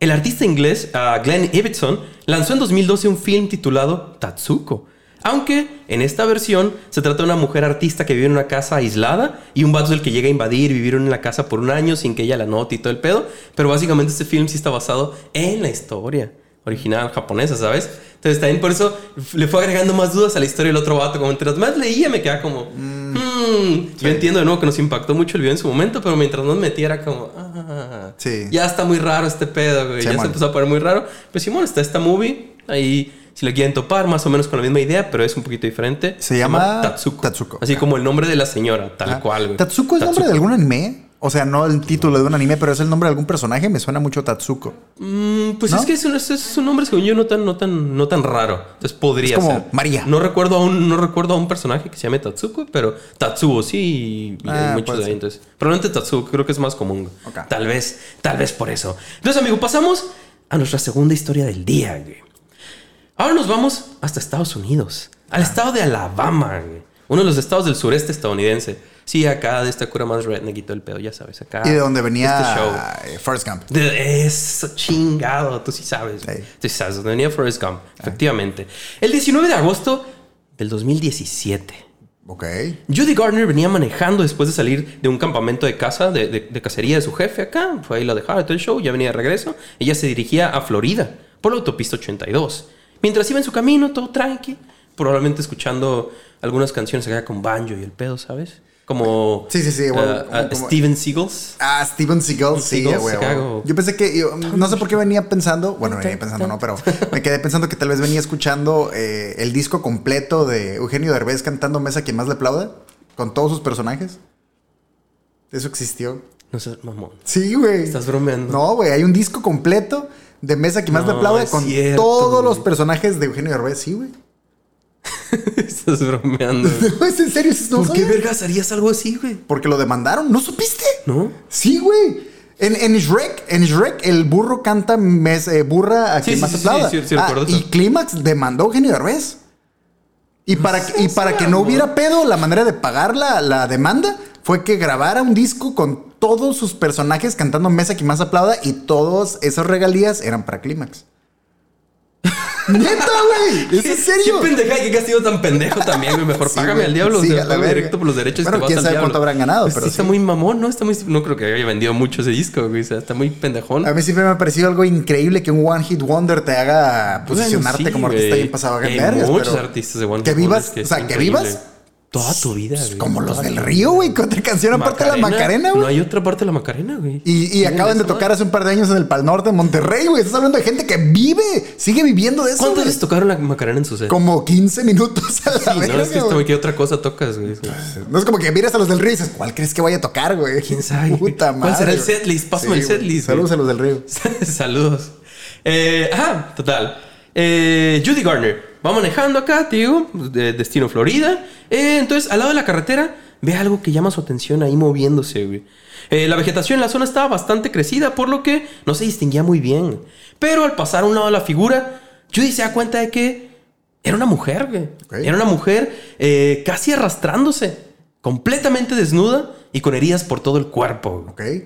el artista inglés ah, Glenn Ibbotson lanzó en 2012 un film titulado Tatsuko. Aunque en esta versión se trata de una mujer artista que vive en una casa aislada y un vato es el que llega a invadir, vivir en la casa por un año sin que ella la note y todo el pedo. Pero básicamente este film sí está basado en la historia original japonesa, ¿sabes? Entonces también por eso le fue agregando más dudas a la historia del otro vato. Como mientras más leía me quedaba como... "Hmm". Yo entiendo de nuevo que nos impactó mucho el video en su momento, pero mientras más metía era como... "Ah, Sí. Ya está muy raro este pedo, güey. ya Simón. se empezó a poner muy raro. Pues Simón, está esta movie. Ahí, si le quieren topar, más o menos con la misma idea, pero es un poquito diferente. Se llama Tatsuko. Tatsuko. Así como el nombre de la señora, tal cual, güey. ¿Tatsuko es nombre de algún anime? O sea, no el título de un anime, pero es el nombre de algún personaje. Me suena mucho Tatsuko. Mm, pues ¿No? es que es un, es- un nombre, según yo, no tan, no tan, no tan raro. Entonces podría Es como ser. María. No recuerdo, a un, no recuerdo a un personaje que se llame Tatsuko, pero Tatsuo sí. Y, y Ah, hay muchos de ahí. Entonces, probablemente Tatsuko creo que es más común. Ok. Tal vez, tal vez por eso. Entonces, amigo, pasamos a nuestra segunda historia del día, güey. Ahora nos vamos hasta Estados Unidos, al estado de Alabama, güey. Uno de los estados del sureste estadounidense. Sí, acá de esta cura más redneck y todo el pedo, ya sabes, acá. y de donde venía Este show. eh, Forrest Gump. De eso chingado, tú sí sabes. Sí. Tú sí sabes, donde venía Forrest Gump, efectivamente. El 19 de agosto del 2017. Ok. Judy Gardner venía manejando después de salir de un campamento de casa, de, de- de cacería de su jefe acá. Fue ahí la dejaba todo el show, ya venía de regreso. Ella se dirigía a Florida por la autopista 82. Mientras iba en su camino, todo tranqui, probablemente escuchando algunas canciones acá con banjo y el pedo, ¿sabes? Como Sí, sí, sí, güey, eh, a como- Steven Seagals. Ah, Steven Seagal, sí, güey. Yo pensé que, yo, no sé por qué venía pensando, bueno, venía pensando, no, pero me quedé pensando que tal vez venía escuchando eh, el disco completo de Eugenio Derbez cantando Mesa quien más le aplauda, con todos sus personajes. Eso existió. No sé, mamón. Sí, güey. Estás bromeando. No, güey, hay un disco completo de Mesa quien más le No, aplauda es con cierto, todos los personajes de Eugenio Derbez, sí, güey. <laughs> Estás bromeando. <laughs> ¿Es en serio? ¿No ¿Por qué vergas harías algo así, güey? Porque lo demandaron, ¿no supiste? ¿No? Sí, güey. En, en Shrek, en Shrek, el burro canta mes- eh, burra a Sí, quien sí, más aplauda. sí, sí, sí, Ah, y. Clímax demandó a Eugenio Derbez. Y para, que- y para que no hubiera pedo, la manera de pagar la, la demanda fue que grabara un disco con todos sus personajes cantando Mesa quien más aplauda y todas esas regalías eran para Clímax. <laughs> Neta, güey. ¿Es en serio? Qué pendeja, qué castigo tan pendejo también, güey. Mejor <laughs> Sí, págame güey. al diablo. Sí, o sea, la directo por los derechos Bueno, quién sabe cuánto habrán ganado, Pues pero sí, está muy mamón, ¿no? Está muy... No creo que haya vendido mucho ese disco, güey. O sea, está muy pendejón. A mí siempre me ha parecido algo increíble que un One Hit Wonder te haga posicionarte Bueno, como artista bien pasado a Hay vergas, muchos pero artistas de One que Hit vivas, Wonders o sea, que increíble. vivas Toda tu vida, pues, güey. como los del río, güey, que otra canción aparte de la Macarena, güey. No hay otra parte de la Macarena, güey. Y, y acaban de tocar hace un par de años en el Pal Norte, en Monterrey, güey. Estás hablando de gente que vive, sigue viviendo de eso, ¿Cuántas veces tocaron la Macarena en su set? Como 15 minutos a la Sí, no, es que está güey. muy... ¿Qué otra cosa tocas, güey? No es como que miras a los del río y dices, ¿cuál crees que vaya a tocar, güey? ¿Quién sabe? <laughs> Puta ¿Cuál madre. será el setlist? Pásame el güey. setlist, Saludos a los del río. <laughs> Saludos. Eh, ajá, total. Eh, Judy Garner va manejando acá, te digo, de destino Florida. Eh, entonces, al lado de la carretera, ve algo que llama su atención ahí moviéndose, güey. Eh, la vegetación en la zona estaba bastante crecida, por lo que no se distinguía muy bien. Pero al pasar a un lado de la figura, Judy se da cuenta de que era una mujer, güey. Era una mujer eh, casi arrastrándose, completamente desnuda y con heridas por todo el cuerpo. güey.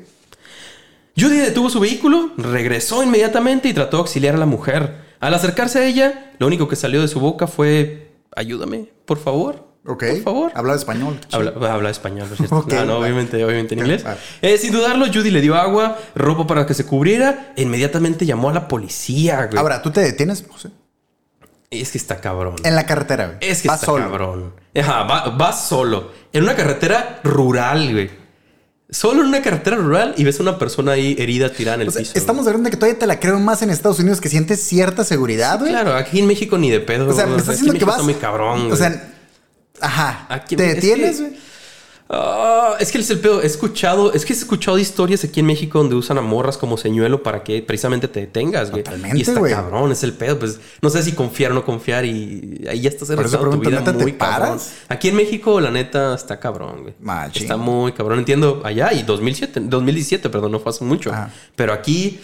Judy detuvo su vehículo, regresó inmediatamente y trató de auxiliar a la mujer. Al acercarse a ella, lo único que salió de su boca fue: Ayúdame, por favor. Ok. Por favor. Habla español. Habla, habla español, ¿no es cierto? <laughs> Ok, no, no, vale. obviamente, obviamente en inglés. vale. Eh, sin dudarlo, Judy le dio agua, ropa para que se cubriera e inmediatamente llamó a la policía, güey. Ahora, ¿tú te detienes? No sé. Es que está cabrón. En la carretera, güey. Es que está solo. cabrón. Ajá, va, va solo. En una carretera rural, güey. Solo en una carretera rural y ves a una persona ahí herida tirada en el O sea, piso. estamos hablando de que todavía te la creo más en Estados Unidos que sientes cierta seguridad, güey. Claro, aquí en México ni de pedo. O sea, me estás diciendo que México vas. Está muy cabrón. O sea, ajá. Aquí- ¿Te es detienes, güey? Ah, es que es el pedo. He escuchado, es que he escuchado historias aquí en México donde usan a morras como señuelo para que precisamente te detengas, güey. Totalmente, Y está güey. cabrón, es el pedo. Pues no sé si confiar o no confiar y ahí ya estás arriesgando tu vida ¿neta te muy cabrón. paras? Aquí en México, la neta, está cabrón, güey. Machín. Está muy cabrón. Entiendo allá y 2007, 2017, perdón, no fue hace mucho. Ajá. Pero aquí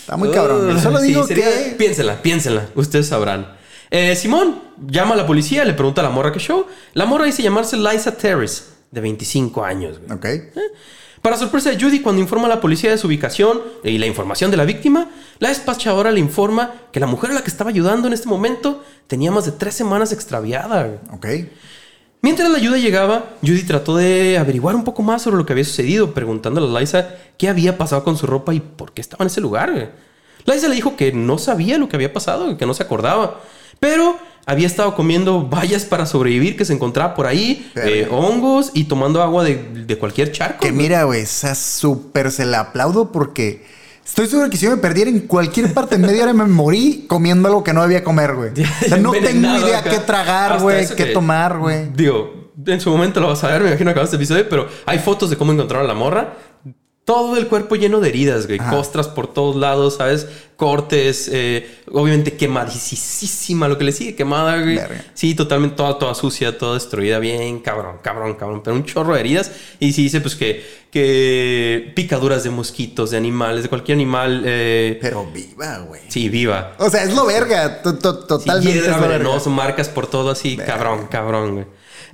Está muy cabrón. Solo sí, digo sería- que. Piénsenla, piénsenla. Ustedes sabrán. Eh, Simón llama a la policía, le pregunta a la morra que show. La morra dice llamarse Liza Terrace, de 25 años. güey. Ok. Para sorpresa de Judy, cuando informa a la policía de su ubicación y la información de la víctima, la despachadora le informa que la mujer a la que estaba ayudando en este momento tenía más de tres semanas extraviada. Ok. Mientras la ayuda llegaba, Judy trató de averiguar un poco más sobre lo que había sucedido, preguntándole a Liza qué había pasado con su ropa y por qué estaba en ese lugar. Liza le dijo que no sabía lo que había pasado, que no se acordaba, pero había estado comiendo bayas para sobrevivir que se encontraba por ahí, eh, hongos y tomando agua de, de cualquier charco. Que mira, güey, esa súper se la aplaudo porque estoy seguro que si yo me perdiera en cualquier parte en media hora me morí comiendo algo que no debía comer, güey. <laughs> O sea, no tengo idea acá. qué tragar, güey, qué que- tomar, güey. Digo, en su momento lo vas a ver, me imagino acabas este episodio, pero hay fotos de cómo encontraron a la morra. Todo el cuerpo lleno de heridas, güey. Ajá. Costras por todos lados, ¿sabes? Cortes, eh, obviamente quemadísima, lo que le sigue quemada, güey. Verga. Sí, totalmente toda, toda sucia, toda destruida, bien, cabrón, cabrón, cabrón. Pero un chorro de heridas. Y sí dice, pues que, que picaduras de mosquitos, de animales, de cualquier animal, eh, Pero viva, güey. sí, viva. O sea, es lo verga. to- to- Sí, Totalmente. lo verga. venenoso, marcas por todo así, Verga. cabrón, cabrón, güey.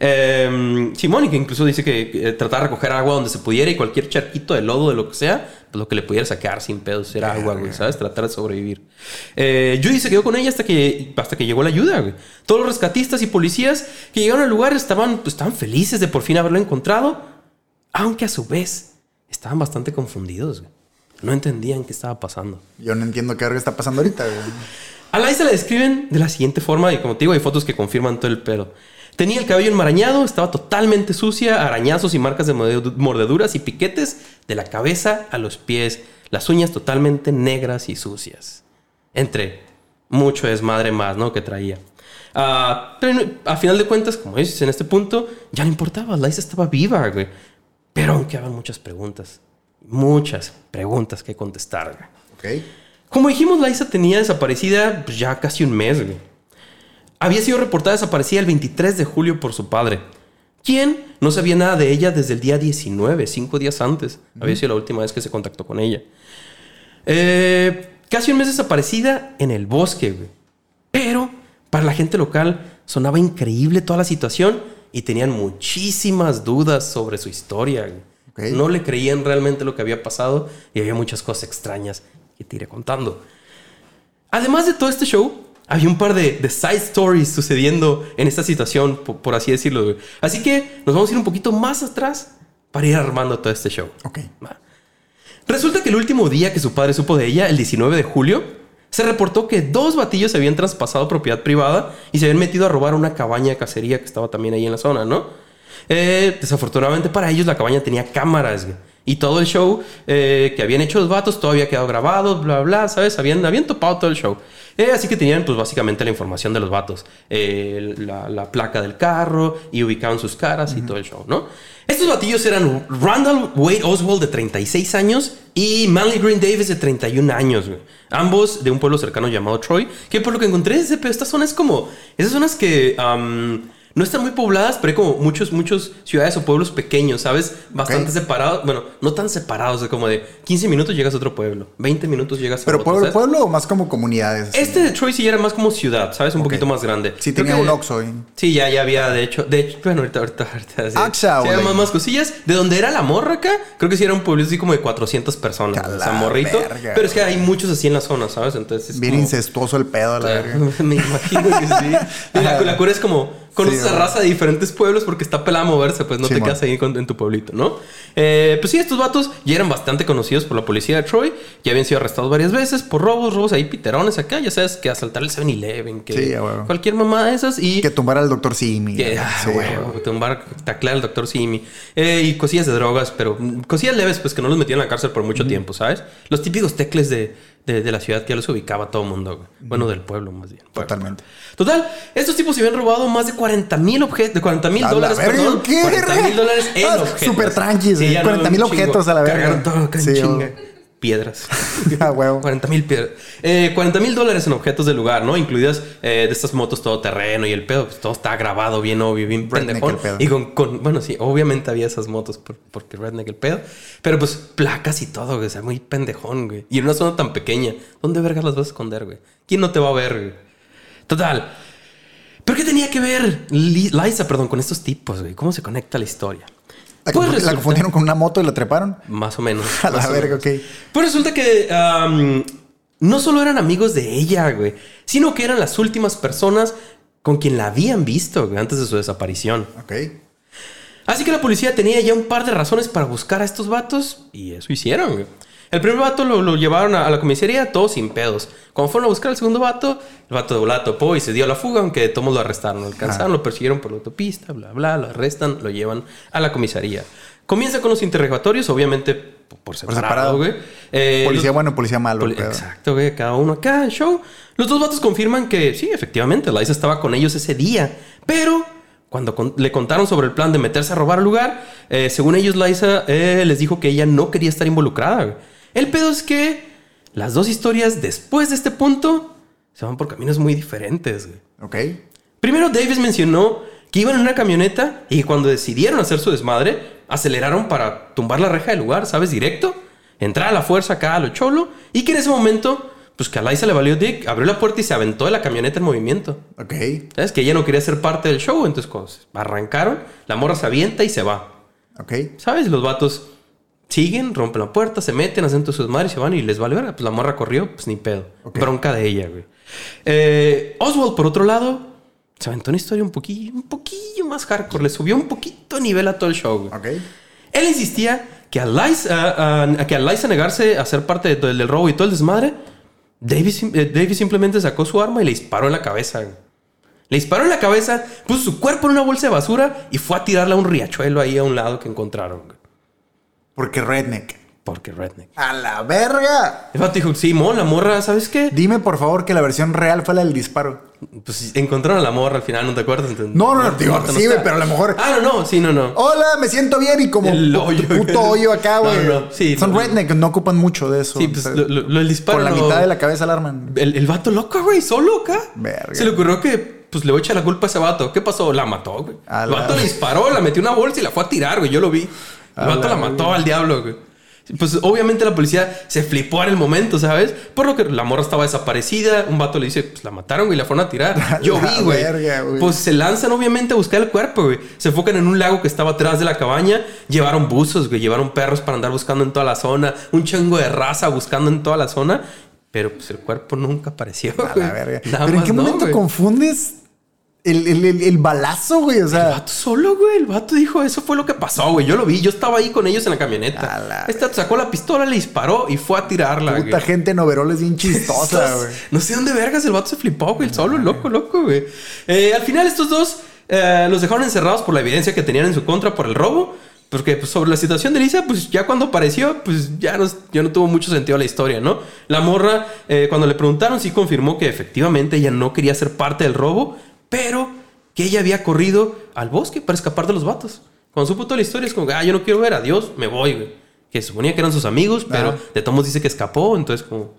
Eh, incluso dice que eh, tratar de recoger agua donde se pudiera y cualquier charquito de lodo, de lo que sea, pues lo que le pudiera sacar sin pedos era agua, güey, ¿sabes? Tratar de sobrevivir. Eh, Judy se quedó con ella hasta que, hasta que llegó la ayuda, güey. Todos los rescatistas y policías que llegaron al lugar estaban, pues, estaban felices de por fin haberlo encontrado, aunque a su vez estaban bastante confundidos, güey. No entendían qué estaba pasando. Yo no entiendo qué está pasando ahorita, güey. A Liza la describen de la siguiente forma, y como te digo, hay fotos que confirman todo el pedo. Tenía el cabello enmarañado, estaba totalmente sucia, arañazos y marcas de morde- mordeduras y piquetes de la cabeza a los pies, las uñas totalmente negras y sucias. Entre mucho desmadre más, ¿no? Que traía. Ah, pero a final de cuentas, como dices, en este punto ya no importaba, Liza estaba viva, güey. Pero aún quedaban muchas preguntas. Muchas preguntas que contestar, güey. Ok. Como dijimos, Liza tenía desaparecida pues, ya casi un mes, güey. Había sido reportada desaparecida el 23 de julio por su padre, quien no sabía nada de ella desde el día 19, cinco días antes. Había sido la última vez que se contactó con ella. Eh, casi un mes desaparecida en el bosque, güey. Pero para la gente local sonaba increíble toda la situación y tenían muchísimas dudas sobre su historia. No le creían realmente lo que había pasado y había muchas cosas extrañas que te iré contando. Además de todo este show, había un par de, de side stories sucediendo en esta situación, por, por así decirlo. güey. Así que nos vamos a ir un poquito más atrás para ir armando todo este show. Ok. Resulta que el último día que su padre supo de ella, el 19 de julio, se reportó que dos batillos se habían traspasado propiedad privada y se habían metido a robar una cabaña de cacería que estaba también ahí en la zona, ¿no? Eh, desafortunadamente para ellos la cabaña tenía cámaras güey. y todo el show eh, que habían hecho los vatos todo había quedado grabado, bla, bla, ¿sabes? Habían, habían topado todo el show. Eh, así que tenían pues básicamente la información de los vatos, eh, la, la placa del carro y ubicaban sus caras y todo el show, ¿no? Estos batillos eran Randall Wade Oswald de 36 años y Manly Green Davis de 31 años, güey. Ambos de un pueblo cercano llamado Troy, que por lo que encontré ese, pero esta zona es como esas zonas que no están muy pobladas, pero hay como muchos, muchos ciudades o pueblos pequeños, ¿sabes? Bastante separados, bueno, no tan separados, de como de 15 minutos llegas a otro pueblo, 20 minutos llegas a Pero otro. pueblo, ¿sabes? pueblo o más como comunidades. Este de Troy sí era más como ciudad, ¿sabes? Un poquito más grande. Sí, Creo tenía que- un Oxxo. Sí, ya, ya había, de hecho, de hecho, bueno, ahorita, ahorita, ahorita, sí. Axa, Sí, güey. más, más cosillas. De donde era la morra acá, creo que sí era un pueblo así como de 400 personas. O sea, morrito. verga, pero es que hay muchos así en la zona, ¿sabes? Entonces es Bien como- incestuoso el pedo, la verga. <laughs> Me imagino que sí. <laughs> La, la cura es como A güey. raza de diferentes pueblos porque está pelada a moverse, pues no Sí, te quedas ahí en tu pueblito, ¿no? Eh, pues sí, estos vatos ya eran bastante conocidos por la policía de Troy, ya habían sido arrestados varias veces por robos, robos ahí piterones acá, ya sabes, que asaltar el 7-Eleven, que Sí, cualquier mamá de esas y Que tumbara al doctor Simi. que, ah, Sí, güey. tumbar, taclear al doctor Simi. Eh, y cosillas de drogas, pero mm, cosillas leves, pues que no los metían en la cárcel por mucho tiempo, ¿sabes? Los típicos tecles de, de, de la ciudad que ya los ubicaba todo el mundo, güey. Bueno, del pueblo más bien. Pueblo. Totalmente. Total, estos tipos se habían robado más de 40 mil objetos, de 40 mil A la dólares, verga, perdón. ¿qué? 40 mil dólares en Ah, objetos. súper tranquis, Sí, güey. ya 40,000 un chingo. objetos a la verga. Cargaron todo en Sí, chinga. Piedras. <laughs> Ah, huevo. 40 mil piedras. Eh, 40 mil dólares en objetos del lugar, ¿no? Incluidas eh, de estas motos todoterreno y el pedo. Pues todo está grabado bien obvio, bien pendejón. Y con, con- bueno, sí, obviamente había esas motos por- porque redneck el pedo. Pero pues placas y todo, güey. O sea, muy pendejón, güey. Y en una zona tan pequeña, ¿dónde vergas las vas a esconder, güey? ¿Quién no te va a ver, güey? Total. ¿Pero qué tenía que ver Li- Liza, perdón, con estos tipos, güey? ¿Cómo se conecta la historia? La, Pues la confundieron con una moto y la treparon. Más o menos. <laughs> A la verga, ok. Pues resulta que no solo eran amigos de ella, güey, sino que eran las últimas personas con quien la habían visto güey, antes de su desaparición. Ok. Así que la policía tenía ya un par de razones para buscar a estos vatos y eso hicieron. güey. El primer vato lo, lo llevaron a, a la comisaría, todo sin pedos. Cuando fueron a buscar al segundo vato, el vato de volada topó y se dio a la fuga, aunque todos lo arrestaron, lo alcanzaron, lo persiguieron por la autopista, bla, bla, lo arrestan, lo llevan a la comisaría. Comienza con los interrogatorios, obviamente por, por separado, güey. Eh, Policía los- bueno, policía malo. Poli-. Exacto, güey. Cada uno acá en show. Los dos vatos confirman que sí, efectivamente, Liza estaba con ellos ese día. Pero cuando con- le contaron sobre el plan de meterse a robar el lugar, eh, según ellos, Liza eh, les dijo que ella no quería estar involucrada. güey. El pedo es que las dos historias después de este punto se van por caminos muy diferentes. güey. Ok. Primero, Davis mencionó que iban en una camioneta y cuando decidieron hacer su desmadre, aceleraron para tumbar la reja del lugar, ¿sabes? Directo. Entrar a la fuerza acá a lo cholo. Y que en ese momento, pues que a Liza le valió Dick, abrió la puerta y se aventó de la camioneta en movimiento. Ok. ¿Sabes? Que ella no quería ser parte del show. Entonces, cuando arrancaron, la morra se avienta y se va. Ok. ¿Sabes? Los vatos siguen, rompen la puerta, se meten, hacen sus madres y se van y les vale verga. Pues la morra corrió, pues ni pedo. Ok. Bronca de ella, güey. Eh, Oswald, por otro lado, se aventó una historia un poquillo, un poquillo más hardcore. Le subió un poquito de nivel a todo el show, güey. Él insistía que a Liza, a- a- que a Liza negarse a ser parte del robo y todo el desmadre, Davis, sim- eh, Davis simplemente sacó su arma y le disparó en la cabeza. güey. Le disparó en la cabeza, puso su cuerpo en una bolsa de basura y fue a tirarla a un riachuelo ahí a un lado que encontraron. güey. Porque redneck. Porque redneck. ¡A la verga! El vato dijo, Simón, la morra, ¿sabes qué? Dime por favor que la versión real fue la del disparo. Pues encontraron a la morra al final, ¿no te acuerdas? Entonces, No, no, no, digo, muerta sí, güey, pero a lo mejor- Ah, no, no, sí, no, no. Hola, me siento bien y como El hoyo. puto hoyo acá, No, güey. no, no, sí, Son no. redneck, no ocupan mucho de eso. Sí, pues O sea, lo, lo- lo del disparo. por la no- mitad de la cabeza alarman. El, el vato loco, güey, solo acá. Verga. Se le ocurrió que, pues le voy a echar la culpa a ese vato. ¿Qué pasó? La mató, güey. El la- vato le disparó, la metió una bolsa y la fue a tirar, güey. Yo lo vi. El vato la la mató al diablo, güey. Pues obviamente la policía se flipó en el momento, ¿sabes? Por lo que la morra estaba desaparecida. Un vato le dice, pues la mataron, güey, y la fueron a tirar. <laughs> Yo vi, güey. Pues se lanzan obviamente a buscar el cuerpo, güey. Se enfocan en un lago que estaba atrás de la cabaña. Llevaron buzos, güey. Llevaron perros para andar buscando en toda la zona. Un chingo de raza buscando en toda la zona. Pero pues el cuerpo nunca apareció, A la verga. Nada Pero ¿en qué no, momento confundes el, el- el- el balazo, güey? O El sea, vato solo, güey. El vato dijo, eso fue lo que pasó, güey. Yo lo vi. Yo estaba ahí con ellos en la camioneta. la Esta sacó la pistola, le disparó y fue a tirarla, puta güey. gente en overoles bien <laughs> chistosa, güey. No sé dónde vergas el vato se flipó, güey. El solo, loco, loco, güey. Eh, al final, estos dos eh, los dejaron encerrados por la evidencia que tenían en su contra por el robo. Porque pues, sobre la situación de Lisa, pues ya cuando apareció, pues ya no, ya no tuvo mucho sentido la historia, ¿no? La morra, eh, cuando le preguntaron, sí confirmó que efectivamente ella no quería ser parte del robo, pero que ella había corrido al bosque para escapar de los vatos. Cuando supo toda la historia, es como, ah, yo no quiero ver, adiós, me voy, güey. Que suponía que eran sus amigos, pero Ah. de todos dice que escapó, entonces como...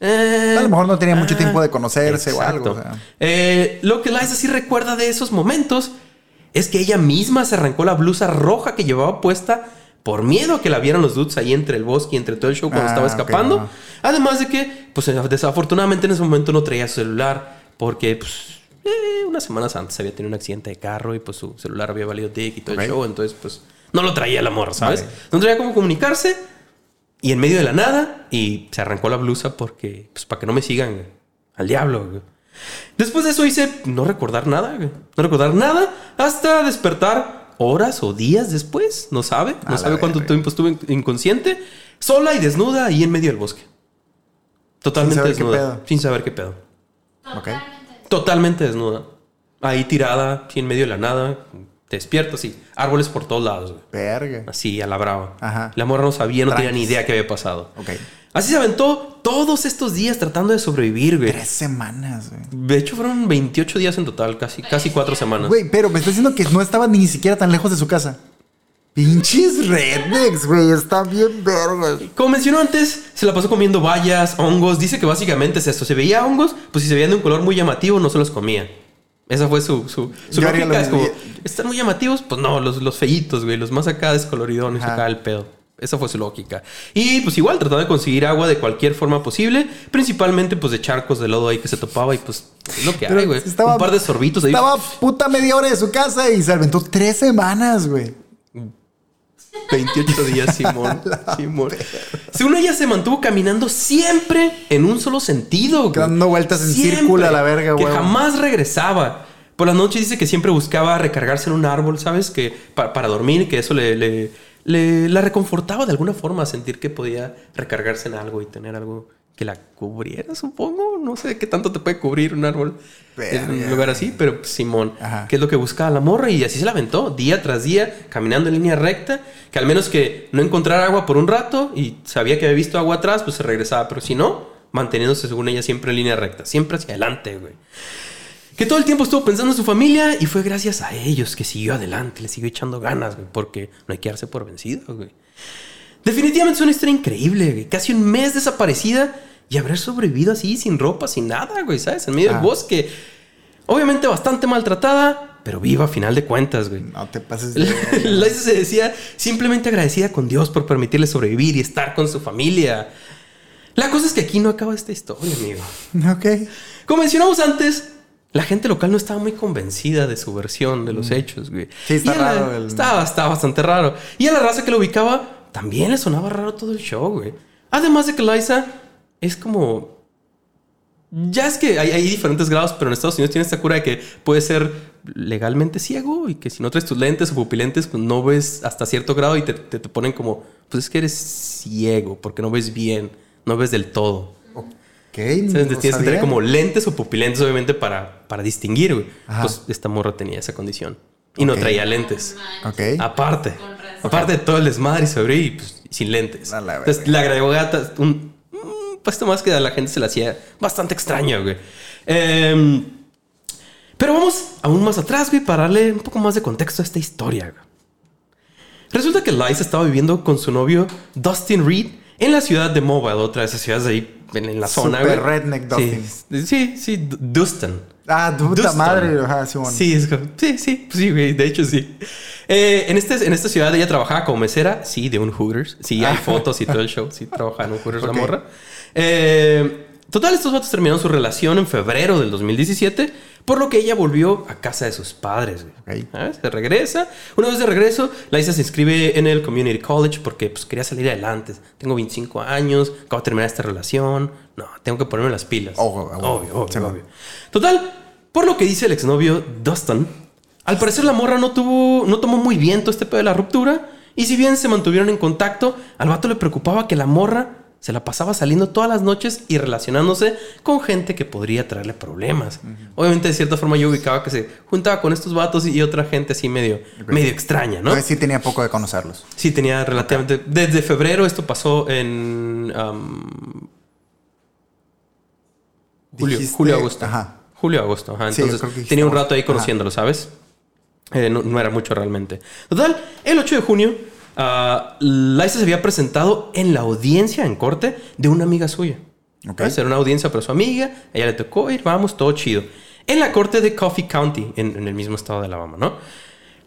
eh, A lo mejor no tenía mucho ah, tiempo de conocerse o algo. exacto. o sea. Eh, lo que Liza sí recuerda de esos momentos es que ella misma se arrancó la blusa roja que llevaba puesta por miedo a que la vieran los dudes ahí entre el bosque y entre todo el show cuando Ah, estaba escapando. Además de que, pues desafortunadamente en ese momento no traía su celular porque, pues, eh, unas semanas antes había tenido un accidente de carro y pues su celular había valido dick y todo Ok. el show. Entonces, pues, no lo traía la morra, ¿sabes? Vale. No traía cómo comunicarse y en medio de la nada y se arrancó la blusa porque, pues, para que no me sigan al diablo. Después de eso hice no recordar nada. No recordar nada hasta despertar horas o días después. No sabe. A No la sabe cuánto tiempo estuve in- inconsciente. Sola y desnuda ahí en medio del bosque. Totalmente qué desnuda. Sin saber qué pedo. Ok. Totalmente desnuda. Ahí tirada, así en medio de la nada. Te despiertas y árboles por todos lados, güey. Verga. Así, a la brava. Ajá. La morra no sabía, no tenía ni idea qué había pasado. Ok. Así se aventó todos estos días tratando de sobrevivir, güey. Tres semanas, güey. De hecho, fueron 28 días en total, casi, casi cuatro semanas. Güey, pero me está diciendo que no estaba ni siquiera tan lejos de su casa. Pinches rednecks, güey. Están bien vergas. Como mencionó antes, se la pasó comiendo bayas, hongos. Dice que básicamente es esto. Si veía hongos, pues si se veían de un color muy llamativo, no se los comía. Esa fue su, su, lógica. Es como. ¿están muy llamativos? Pues no, los, los feitos, güey. Los más acá descoloridones, acá el pedo. Esa fue su lógica. Y pues igual trataba de conseguir agua de cualquier forma posible. Principalmente pues de charcos de lodo ahí que se topaba. Y pues es lo que hay, güey. Un par de sorbitos ahí. Estaba puta media hora de su casa y se aventó tres semanas, güey. 28 días, Simón. <laughs> Simón. Según ella se mantuvo caminando siempre en un solo sentido. güey. Dando vueltas en Siempre. círculo a la verga, Que güey. jamás regresaba. Por las noches dice que siempre buscaba recargarse en un árbol, ¿sabes? Que pa- para dormir, que eso le, le, le- la reconfortaba de alguna forma, sentir que podía recargarse en algo y tener algo que la cubriera, supongo. No sé qué tanto te puede cubrir un árbol en un lugar así, pero pues, Simón, Ajá. que es lo que buscaba la morra y así se la aventó, día tras día, caminando en línea recta, que al menos que no encontrara agua por un rato y sabía que había visto agua atrás, pues se regresaba, pero si no, manteniéndose según ella siempre en línea recta, siempre hacia adelante, güey. Que todo el tiempo estuvo pensando en su familia y fue gracias a ellos que siguió adelante, le siguió echando ganas, güey, porque no hay que darse por vencido, güey. Definitivamente es una historia increíble, güey. Casi un mes desaparecida y haber sobrevivido así, sin ropa, sin nada, güey, ¿sabes? En medio Ah. del bosque. Obviamente bastante maltratada, pero viva a final de cuentas, güey. No te pases de... Liza <laughs> se decía simplemente agradecida con Dios por permitirle sobrevivir y estar con su familia. La cosa es que aquí no acaba esta historia, amigo. ok. Como mencionamos antes, la gente local no estaba muy convencida de su versión de los hechos, güey. Mm. Sí, está la- raro el- Estaba, estaba bastante raro. Y a la raza que lo ubicaba también le sonaba raro todo el show, güey. Además de que Liza es como... Ya es que hay, hay diferentes grados, pero en Estados Unidos tiene esta cura de que puede ser legalmente ciego y que si no traes tus lentes o pupilentes, pues no ves hasta cierto grado y te, te- te ponen como, pues es que eres ciego porque no ves bien, no ves del todo. Ok. Entonces, no tienes que tener como lentes o pupilentes, obviamente, para, para distinguir, güey. Pues esta morra tenía esa condición. Y no traía lentes. Ok. Aparte. Aparte de todo el desmadre y sobre y pues, sin lentes. La Entonces, le agregó gata un puesto más que a la gente se le hacía bastante extraño, güey. Em, pero vamos aún más atrás, güey, para darle un poco más de contexto a esta historia, güey. Resulta que Liza estaba viviendo con su novio Dustin Reed en la ciudad de Mobile, otra de esas ciudades ahí en, la zona, Super güey. redneck Sí, Dustin. Sí, sí, Dustin. Ah, puta madre. Ajá. Sí, es como- sí, sí, pues sí, güey, de hecho sí. Eh, en, este, en esta ciudad ella trabajaba como mesera, sí, de un Hooters. Sí, hay Ah. fotos y todo el <laughs> show. Sí, trabajaba en un Hooters Ok. la morra. Eh, total, estos vatos terminaron su relación en febrero del 2017, por lo que ella volvió a casa de sus padres. güey. Ok. ¿Sabes? Se regresa. Una vez de regreso, Liza se inscribe en el Community College porque pues, quería salir adelante. Tengo 25 años, acabo de terminar esta relación. No, tengo que ponerme las pilas. Ojo, ojo. obvio, obvio, obvio. Total, por lo que dice el exnovio Dustin, al parecer la morra no tuvo, no tomó muy bien todo este pedo de la ruptura. Y si bien se mantuvieron en contacto, al vato le preocupaba que la morra se la pasaba saliendo todas las noches y relacionándose con gente que podría traerle problemas. Obviamente, de cierta forma, yo ubicaba que se juntaba con estos vatos y, otra gente así medio, medio extraña, ¿no? Pues sí tenía poco de conocerlos. Sí, tenía relativamente. Desde febrero, esto pasó en. um, julio, Dijiste- julio, agosto. ajá. Julio, agosto. Ajá. Sí, yo Entonces dijiste tenía un rato ahí Ajá. conociéndolo, ¿sabes? Eh, no, no era mucho realmente. Total, el 8 de junio, ah, Liza se había presentado en la audiencia en corte de una amiga suya. Ok. ¿Sabes? Era una audiencia para su amiga, ella le tocó ir, vamos, todo chido. En la corte de Coffee County, en, en el mismo estado de Alabama, ¿no?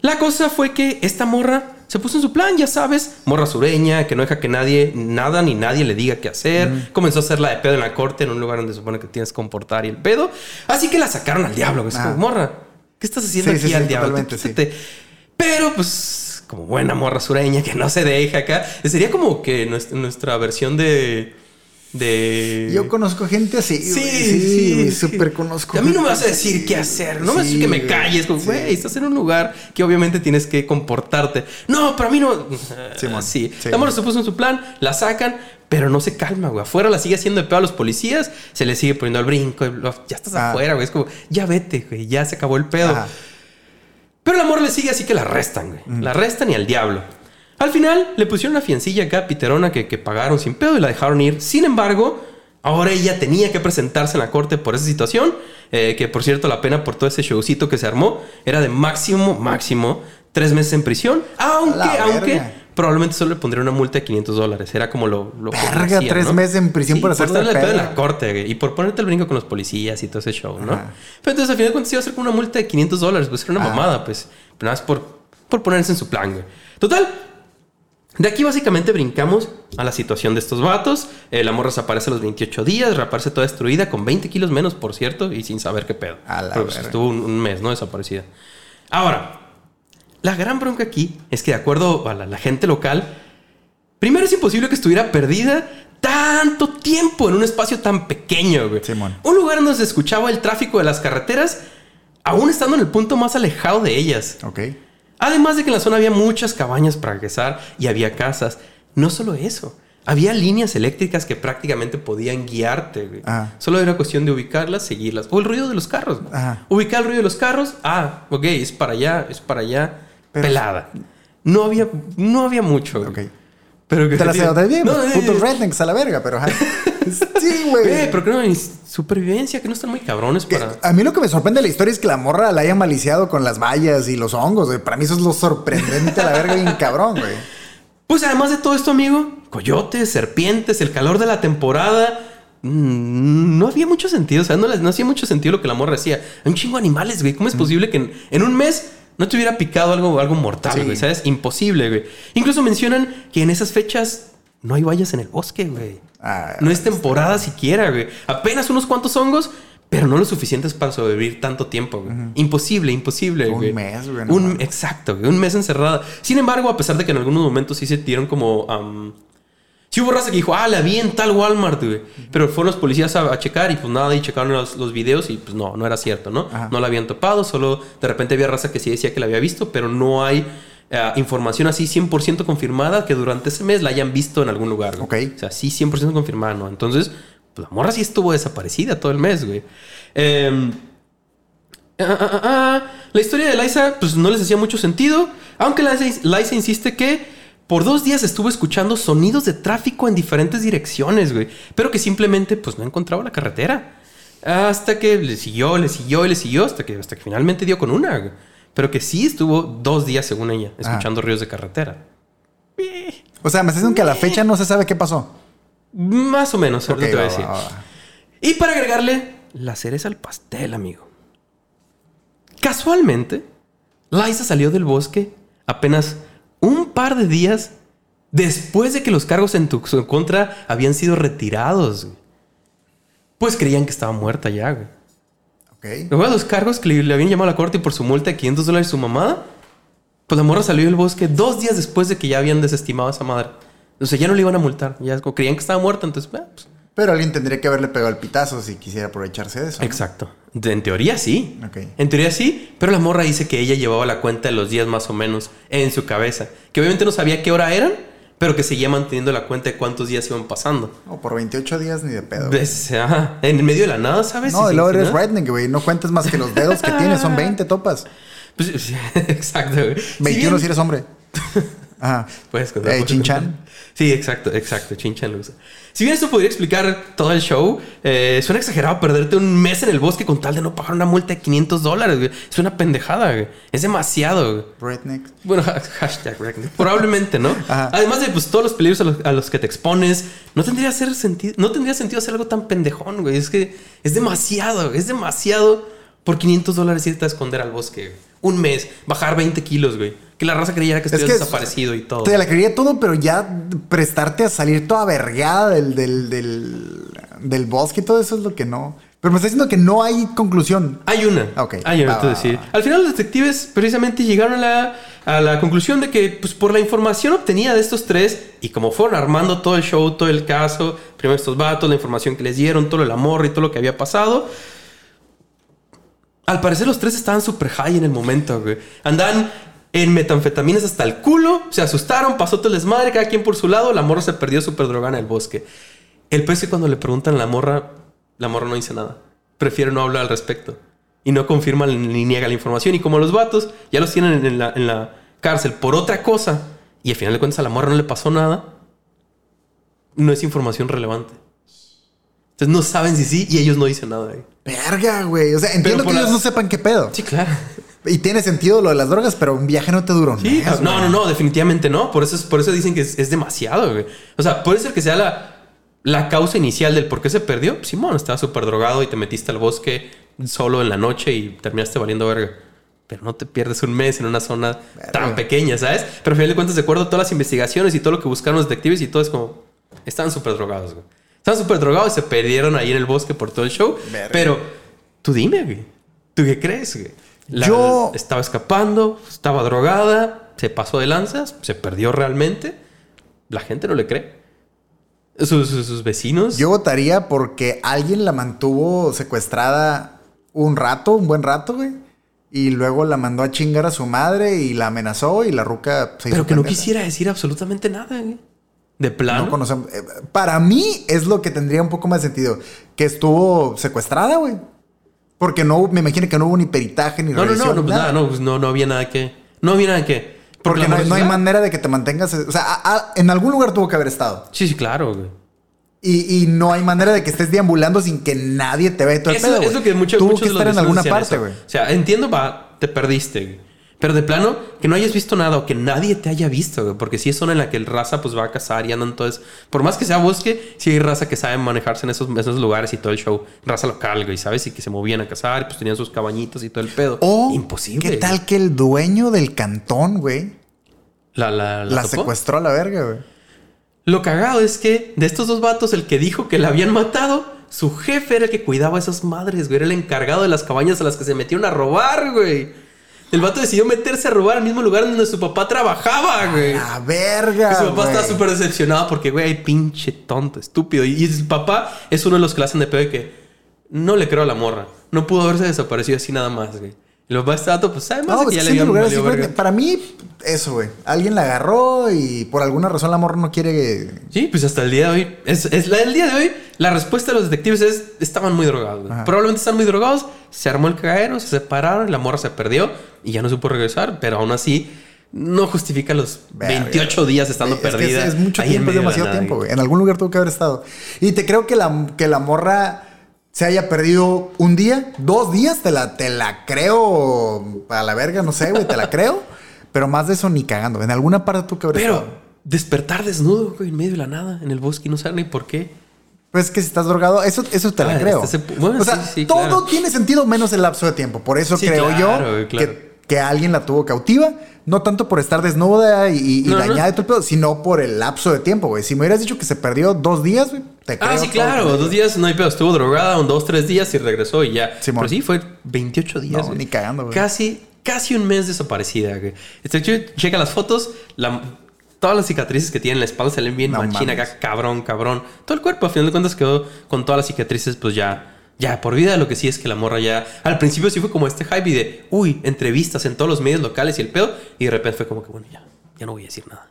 La cosa fue que esta morra se puso en su plan, ya sabes, morra sureña, que no deja que nadie, nada ni nadie le diga qué hacer. Comenzó a hacerla de pedo en la corte, en un lugar donde se supone que tienes que comportar y el pedo. Así que la sacaron al diablo. Es Ah. como, morra, ¿qué estás haciendo Sí, aquí sí, al sí, diablo? totalmente, sí. Quítate". Pero pues, como buena morra sureña que no se deja acá, sería como que nuestra, versión de... de... Yo conozco gente así. Sí, güey. sí, Sí, güey, sí. súper conozco. A mí no me vas a decir qué hacer, no me vas a decir que me calles, como, Sí. güey, estás en un lugar que obviamente tienes que comportarte. No, pero a mí no. Sí. sí. La morra se puso en su plan, la sacan, pero no se calma, güey. Afuera la sigue haciendo de pedo a los policías, se le sigue poniendo al brinco, ya estás Ah. afuera, güey. Es como, ya vete, güey, ya se acabó el pedo. Ajá. Pero el amor le sigue así que la arrestan, güey. La arrestan y al diablo. Al final le pusieron una fiancilla acá piterona que, que pagaron sin pedo y la dejaron ir. Sin embargo, ahora ella tenía que presentarse en la corte por esa situación. eh, que por cierto, la pena por todo ese showcito que se armó era de máximo, máximo tres meses en prisión. Aunque, aunque. Probablemente solo le pondría una multa de 500 dólares. Era como lo, lo que Verga, hacían, tres ¿no? meses en prisión por de el pedo en la corte güey, y por ponerte el brinco con los policías y todo ese show, ¿no? Ajá. Pero entonces al final de cuentas iba a ser como una multa de 500 dólares, pues era una Ah. mamada, pues. Pero nada más por, por ponerse en su plan, güey. Total. De aquí básicamente brincamos a la situación de estos vatos. Eh, la morra desaparece a los 28 días, raparse toda destruida, con 20 kilos menos, por cierto, y sin saber qué pedo. A la Pero, pues, estuvo un, un mes, ¿no? Desaparecida. Ahora, la gran bronca aquí es que de acuerdo a la, la gente local, primero es imposible que estuviera perdida tanto tiempo en un espacio tan pequeño, güey. Simón. Un lugar donde se escuchaba el tráfico de las carreteras, aún estando en el punto más alejado de ellas. Ok. Además de que en la zona había muchas cabañas para regresar y había casas. No solo eso, había líneas eléctricas que prácticamente podían guiarte. güey. Ajá. Solo era cuestión de ubicarlas, seguirlas. O el ruido de los carros. Ubicar el ruido de los carros. Ah, ok, es para allá, es para allá. Pero- pelada. No había, no había mucho. güey. Ok. Pero que Te la sé bien. No, eh, putos rednecks a la verga, pero. <laughs> Sí, güey. Güey, pero que no, ni supervivencia, que no están muy cabrones para. A mí lo que me sorprende de la historia es que la morra la haya maliciado con las vallas y los hongos. güey. Para mí eso es lo sorprendente a la verga bien cabrón, güey. Pues además de todo esto, amigo, coyotes, serpientes, el calor de la temporada. mm, No había mucho sentido, o sea, no, no hacía mucho sentido lo que la morra decía. Hay un chingo de animales, güey. ¿Cómo es posible que en, en un mes no te hubiera picado algo, algo mortal, Sí. güey? ¿Sabes? Imposible, güey. Incluso mencionan que en esas fechas no hay vallas en el bosque, güey. Ah, no es temporada siquiera, güey. Apenas unos cuantos hongos, pero no lo suficientes para sobrevivir tanto tiempo, güey. Imposible, imposible, Un güey. mes, güey, no Un, exacto, güey. Un mes encerrada. Sin embargo, a pesar de que en algunos momentos sí se dieron como... sí hubo raza que dijo, ah, la vi en tal Walmart, güey. Pero fueron los policías a, a checar y pues nada, y checaron los, los videos y pues no, no era cierto, ¿no? Ajá. No la habían topado, solo de repente había raza que sí decía que la había visto, pero no hay... eh, información así 100% confirmada que durante ese mes la hayan visto en algún lugar. güey. Ok. O sea, sí 100% confirmada, ¿no? Entonces, Pues la morra sí estuvo desaparecida todo el mes, güey. Em, ah, ah, ah, ah. La historia de Liza, pues no les hacía mucho sentido. Aunque Liza, Liza insiste que por dos días estuvo escuchando sonidos de tráfico en diferentes direcciones, güey. Pero que simplemente, pues no encontraba la carretera. Hasta que le siguió, le siguió y le siguió. Hasta que, hasta que finalmente dio con una, güey. Pero que sí estuvo dos días, según ella, escuchando ríos de carretera. O sea, me estás diciendo que a la fecha no se sabe qué pasó. Más o menos, ahorita Ok, te voy a va, decir. va, va. Y para agregarle la cereza al pastel, amigo. Casualmente, Liza salió del bosque apenas un par de días después de que los cargos en tu su contra habían sido retirados. güey. Pues creían que estaba muerta ya, güey. Luego los cargos que le, le habían llamado a la corte por su multa de 500 dólares su mamá, pues la morra salió del bosque dos días después de que ya habían desestimado a esa madre. O sea, ya no le iban a multar. Ya creían que estaba muerta, entonces, pues, Pero alguien tendría que haberle pegado el pitazo si quisiera aprovecharse de eso. ¿no? Exacto. En teoría sí. Ok. En teoría sí, pero la morra dice que ella llevaba la cuenta de los días más o menos en su cabeza. Que obviamente no sabía qué hora eran, pero que seguía manteniendo la cuenta de cuántos días iban pasando. O por 28 días ni de pedo. Ajá. En medio de la nada, ¿sabes? No, y luego eres ¿no? redneck, güey. No cuentes más que los dedos que tienes. Son 20 topas. Pues, sí, <laughs> exacto. güey. Si 21 bien- si eres hombre. <laughs> Ajá. Puedes contar. Eh, Chinchan. Sí, exacto, exacto. Chinchan lo usa. Si bien esto podría explicar todo el show, eh, suena exagerado perderte un mes en el bosque con tal de no pagar una multa de 500 dólares. güey. Es una pendejada, güey. Es demasiado. güey. Redneck. Bueno, ha- <laughs> hashtag redneck. Probablemente, ¿no? Ajá. Además de pues, todos los peligros a los, a los que te expones, no tendría, hacer sentido, no tendría sentido hacer algo tan pendejón, güey. Es que es demasiado, es demasiado por 500 dólares irte a esconder al bosque. güey. Un mes, bajar 20 kilos, güey. Que la raza creyera que Es estuvieras que desaparecido y todo. Te la quería todo, pero ya prestarte a salir toda vergada del, del, del, del bosque y todo eso es lo que no. Pero me está diciendo que no hay conclusión. Hay una. Ok. Hay una. Al final los detectives precisamente llegaron a la, a la conclusión de que, pues por la información obtenida de estos tres, y como fueron armando todo el show, todo el caso, primero estos vatos, la información que les dieron, todo el amor y todo lo que había pasado, al parecer los tres estaban súper high en el momento, güey. Andaban en metanfetaminas hasta el culo, se asustaron, pasó todo el desmadre, cada quien por su lado, la morra se perdió súper drogada en el bosque. El pez que cuando le preguntan a la morra, la morra no dice nada. Prefiere no hablar al respecto. Y no confirma ni niega la información. Y como los vatos ya los tienen en la, en la cárcel por otra cosa, y al final de cuentas a la morra no le pasó nada, no es información relevante. Entonces no saben si sí y ellos no dicen nada. güey. Verga, güey. O sea, entiendo que ellos las- no sepan qué pedo. Sí, claro. Y tiene sentido lo de las drogas, pero un viaje no te duró Sí, no, no, no, definitivamente no. Por eso, es- por eso dicen que es, es demasiado, güey. O sea, puede ser que sea la, la causa inicial del por qué se perdió. Simón, estaba súper drogado y te metiste al bosque solo en la noche y terminaste valiendo verga. Pero no te pierdes un mes en una zona tan pequeña, ¿sabes? Pero al final de cuentas, de acuerdo a todas las investigaciones y todo lo que buscaron los detectives y todo es como... Estaban súper drogados, güey. Estaban súper drogados y se perdieron ahí en el bosque por todo el show. Verga. Pero tú dime, güey. ¿Tú qué crees, güey? La- Yo- estaba escapando, estaba drogada, se pasó de lanzas, se perdió realmente. La gente no le cree. Sus, sus- sus vecinos. Yo votaría porque alguien la mantuvo secuestrada un rato, un buen rato, güey. Y luego la mandó a chingar a su madre y la amenazó y la ruca se hizo pero que no quisiera decir absolutamente nada, güey. De plano. No conocemos. eh, Para mí es lo que tendría un poco más sentido. Que estuvo secuestrada, güey. Porque no, me imagino que no hubo ni peritaje ni no, no, no, revisión, no, pues nada. no, pues no, no había nada que. No había nada que. Porque no, hay- no hay manera de que te mantengas. O sea, a- a- en algún lugar tuvo que haber estado. Sí, sí, claro, güey. Y, y no hay manera de que estés deambulando sin que nadie te vea todo el Eso pedo, es lo que muchos, Tuvo muchos que estar en alguna parte, güey. O sea, entiendo, va, te perdiste, güey. Pero de plano, que no hayas visto nada o que nadie te haya visto, güey. Porque si es zona en la que el raza pues va a cazar y andan entonces. Por más que sea bosque, sí hay raza que sabe manejarse en esos, esos lugares y todo el show. Raza local, güey, ¿sabes? Y que se movían a cazar y pues tenían sus cabañitos y todo el pedo. O, Imposible. ¿qué güey. tal que el dueño del cantón, güey, La, la, la, topó? secuestró a la verga, güey? Lo cagado es que de estos dos vatos, el que dijo que la habían matado, su jefe era el que cuidaba a esas madres, güey. Era el encargado de las cabañas a las que se metieron a robar, güey. El vato decidió meterse a robar al mismo lugar donde su papá trabajaba, güey. La verga, Y su papá estaba súper decepcionado porque, güey, pinche tonto, estúpido. Y, y su papá es uno de los que le hacen de pedo de que no le creo a la morra. No pudo haberse desaparecido así nada más, güey. Papás de este vato, pues, además No, de pues que ya es le que lugares verga. Para mí, eso, güey. Alguien la agarró y por alguna razón la morra no quiere. Sí, pues hasta el día de hoy. Es, es la del día de hoy. La respuesta de los detectives es: estaban muy drogados. Probablemente están muy drogados. Se armó el cagadero, se separaron, la morra se perdió y ya no supo regresar. Pero aún así, no justifica los Verga, 28 días estando Es que perdida. Es, es mucho tiempo, es de demasiado tiempo, güey. En algún lugar tuvo que haber estado. Y te creo que la, que la morra se haya perdido un día, dos días, te la, te la creo a la verga, no sé, güey, te la creo. <laughs> Pero más de eso ni cagando. En alguna parte tuvo que Pero estado. despertar desnudo, güey, en medio de la nada, en el bosque y no saber ni por qué. Pues que si estás drogado, eso, eso te la Ah, creo. bueno, o sea, sí, sí, todo claro. tiene sentido menos el lapso de tiempo. Por eso Sí, creo claro, yo güey, claro. que, que alguien la tuvo cautiva. No tanto por estar desnuda y, y No, no. dañada y todo el pedo, sino por el lapso de tiempo, güey. Si me hubieras dicho que se perdió dos días, güey, te creo. Ah, sí, claro. Dos días no hay pedo. Estuvo drogada un dos, tres días y regresó y ya. Simón. Pero sí, fue 28 días. No, ni cagando, güey. Casi, casi un mes desaparecida, güey. Este, che- checa las fotos. La, todas las cicatrices que tiene en la espalda se ven bien machina acá, cabrón, cabrón. Todo el cuerpo, a final de cuentas, quedó con todas las cicatrices, pues ya. Ya, por vida, lo que sí es que la morra ya. Al principio sí fue como este hype y de, uy, entrevistas en todos los medios locales y el pedo. Y de repente fue como que, bueno, ya, ya no voy a decir nada.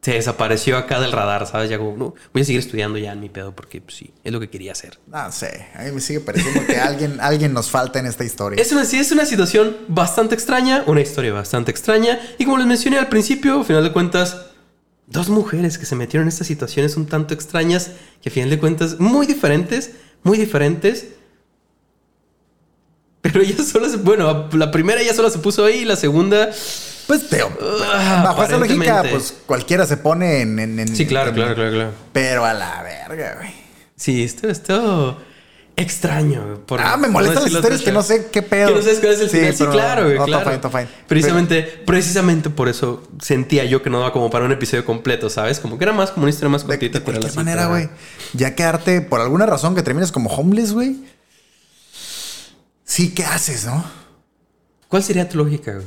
Se desapareció acá del radar, ¿sabes? Ya como, no, voy a seguir estudiando ya en mi pedo porque pues, sí, es lo que quería hacer. No sé, a mí me sigue pareciendo que alguien, <laughs> alguien nos falta en esta historia. Es una, sí, es una situación bastante extraña, una historia bastante extraña. Y como les mencioné al principio, a final de cuentas, dos mujeres que se metieron en estas situaciones un tanto extrañas, que a final de cuentas, muy diferentes, muy diferentes. Pero ella solo se, bueno, la primera ella solo se puso ahí y la segunda... Pues, Teo, Ah, bajo esa lógica, pues cualquiera se pone en. en- en- Sí, claro, en- claro, claro, claro. Pero a la verga, güey. Sí, esto, esto extraño. por- Ah, me molestan las historias de que no sé qué pedo. Que no sabes cuál es el final. Sí, pero- claro, güey, no, claro. Fine, fine. Precisamente, precisamente por eso sentía yo que no daba como para un episodio completo, ¿sabes? Como que era más como una historia más De, cortita. de pero cualquier manera, güey. Ya quedarte, por alguna razón que termines como homeless, güey. Sí, ¿qué haces, no? ¿Cuál sería tu lógica, güey?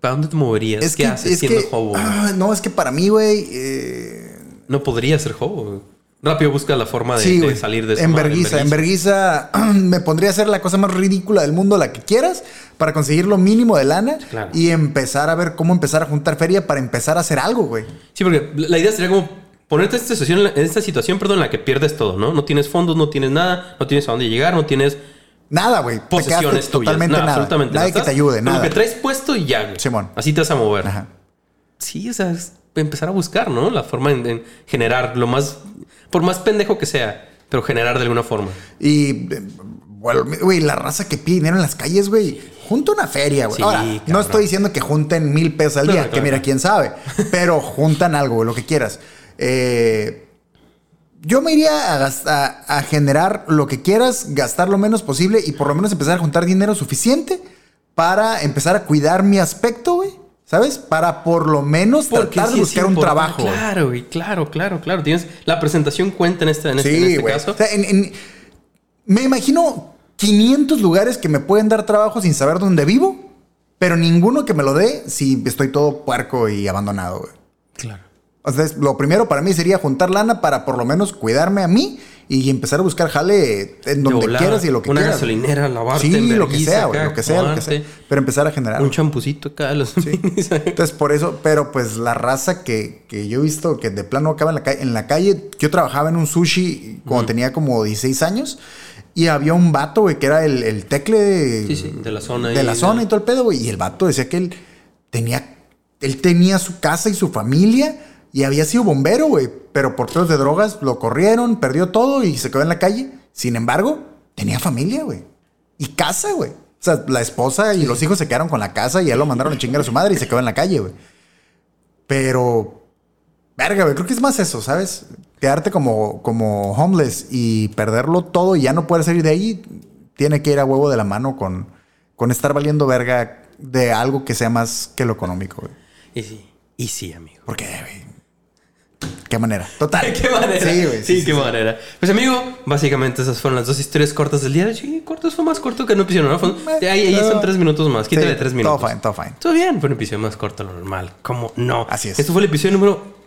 ¿Para dónde te moverías? ¿Qué haces siendo que- hobo? ah, no, es que para mí, güey. eh, No podría ser hobo. güey. Rápido busca la forma de, sí, de salir de esa En madre, verguiza, en verguiza. me pondría a hacer la cosa más ridícula del mundo, la que quieras, para conseguir lo mínimo de lana Claro. y empezar a ver cómo empezar a juntar feria para empezar a hacer algo, güey. Sí, porque la idea sería como ponerte en esta situación, en esta situación, perdón, en la que pierdes todo, ¿no? No tienes fondos, no tienes nada, no tienes a dónde llegar, no tienes Nada, güey. Posesiones tuyas. totalmente No, nada. absolutamente Nadie nada. que te ayude, nada. Lo que traes puesto y ya, güey. Simón. Así te vas a mover. Ajá. Sí, o sea, es empezar a buscar, ¿no? La forma en, en generar lo más, por más pendejo que sea, pero generar de alguna forma. Y, eh, bueno, güey, la raza que pide dinero en las calles, güey, junta una feria, güey. Sí, Ahora, no estoy diciendo que junten mil pesos al día, no, que claro, mira, quién sabe, <laughs> pero juntan algo, güey, lo que quieras. Eh, yo me iría a, gastar, a generar lo que quieras, gastar lo menos posible y por lo menos empezar a juntar dinero suficiente para empezar a cuidar mi aspecto, güey. ¿Sabes? Para por lo menos tratar de buscar un trabajo. Claro, güey, claro, claro, claro. Tienes la presentación cuenta en este, en este, en este caso. O sea, en- en- me imagino 500 lugares que me pueden dar trabajo sin saber dónde vivo, pero ninguno que me lo dé si estoy todo puerco y abandonado, güey. Claro. O sea, lo primero para mí sería juntar lana para por lo menos cuidarme a mí y empezar a buscar jale en donde volar, quieras y lo que una quieras. gasolinera, lavarte Sí, en lo que sea, güey, lo que sea, lo que sea. Pero empezar a generar. Un champucito acá. Los... <laughs> Entonces, por eso, pero pues la raza que, que yo he visto que de plano acaba en la, calle, en la calle, yo trabajaba en un sushi cuando tenía como 16 años y había un vato, güey, que era el, el tecle de, Sí, sí, de la zona de la de- zona y todo el pedo, güey. Y el vato decía que él tenía, él tenía su casa y su familia y había sido bombero, güey, pero por pedos de drogas lo corrieron, perdió todo y se quedó en la calle. Sin embargo, tenía familia, güey. Y casa, güey. O sea, la esposa y los hijos se quedaron con la casa y él lo mandaron a chingar a su madre y se quedó en la calle, güey. Pero, verga, güey, creo que es más eso, ¿sabes? Quedarte como, como homeless y perderlo todo y ya no poder salir de ahí, tiene que ir a huevo de la mano con, con estar valiendo verga de algo que sea más que lo económico, güey. Y sí, y sí, amigo. Porque, güey. ¿Qué manera? Total. <laughs> ¿Qué manera? Sí, güey. Sí, qué manera. Pues, amigo, básicamente esas fueron las dos historias cortas del día. Sí, cortos fue más corto que un episodio normal. Fue- Ahí, ahí son tres minutos más. Quítale tres minutos. Todo fine, todo fine. Todo bien, fue un episodio más corto de lo normal. ¿Cómo no? Así es. Esto fue el episodio número.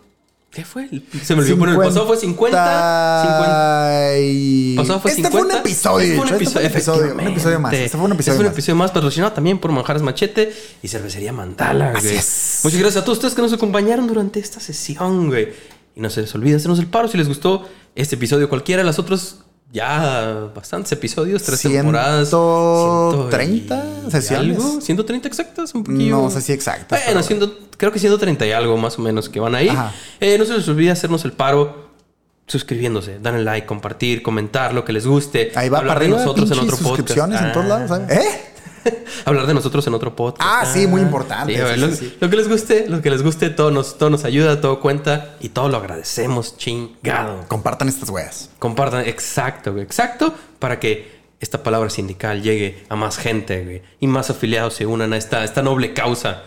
¿Qué fue? Se me olvidó poner. El pasado fue 50. 50. y- Pasado fue Este fue 50. un episodio, Este fue un este fue un episodio, episodio, un episodio más. Este fue un episodio Este fue un episodio más patrocinado también por Manjares Machete y Cervecería Mandala, Así güey. es. Muchas gracias a todos ustedes que nos acompañaron durante esta sesión, güey. Y no se les olvide hacernos el paro si les gustó este episodio cualquiera de los otros ya bastantes episodios, tres temporadas. 130 ciento y sesiones. algo, 130 exactas, un poquillo. No sé si exactas, Bueno, ciento- creo que 130 y algo más o menos que van ahí. Eh, no se les olvide hacernos el paro suscribiéndose, darle like, compartir, comentar lo que les guste. Ahí va hablar para de arriba, nosotros en otro podcast. suscripciones en todos Ah. lados, ¿sabes? ¿Eh? <laughs> hablar de nosotros en otro podcast. Ah, sí, muy importante, Sí, sí, lo, sí, sí. lo que les guste, lo que les guste, todo nos, todo nos ayuda, todo cuenta y todo lo agradecemos, chingado. Compartan estas weas. Compartan, exacto, exacto, para que esta palabra sindical llegue a más gente, güey, y más afiliados se unan a esta, esta noble causa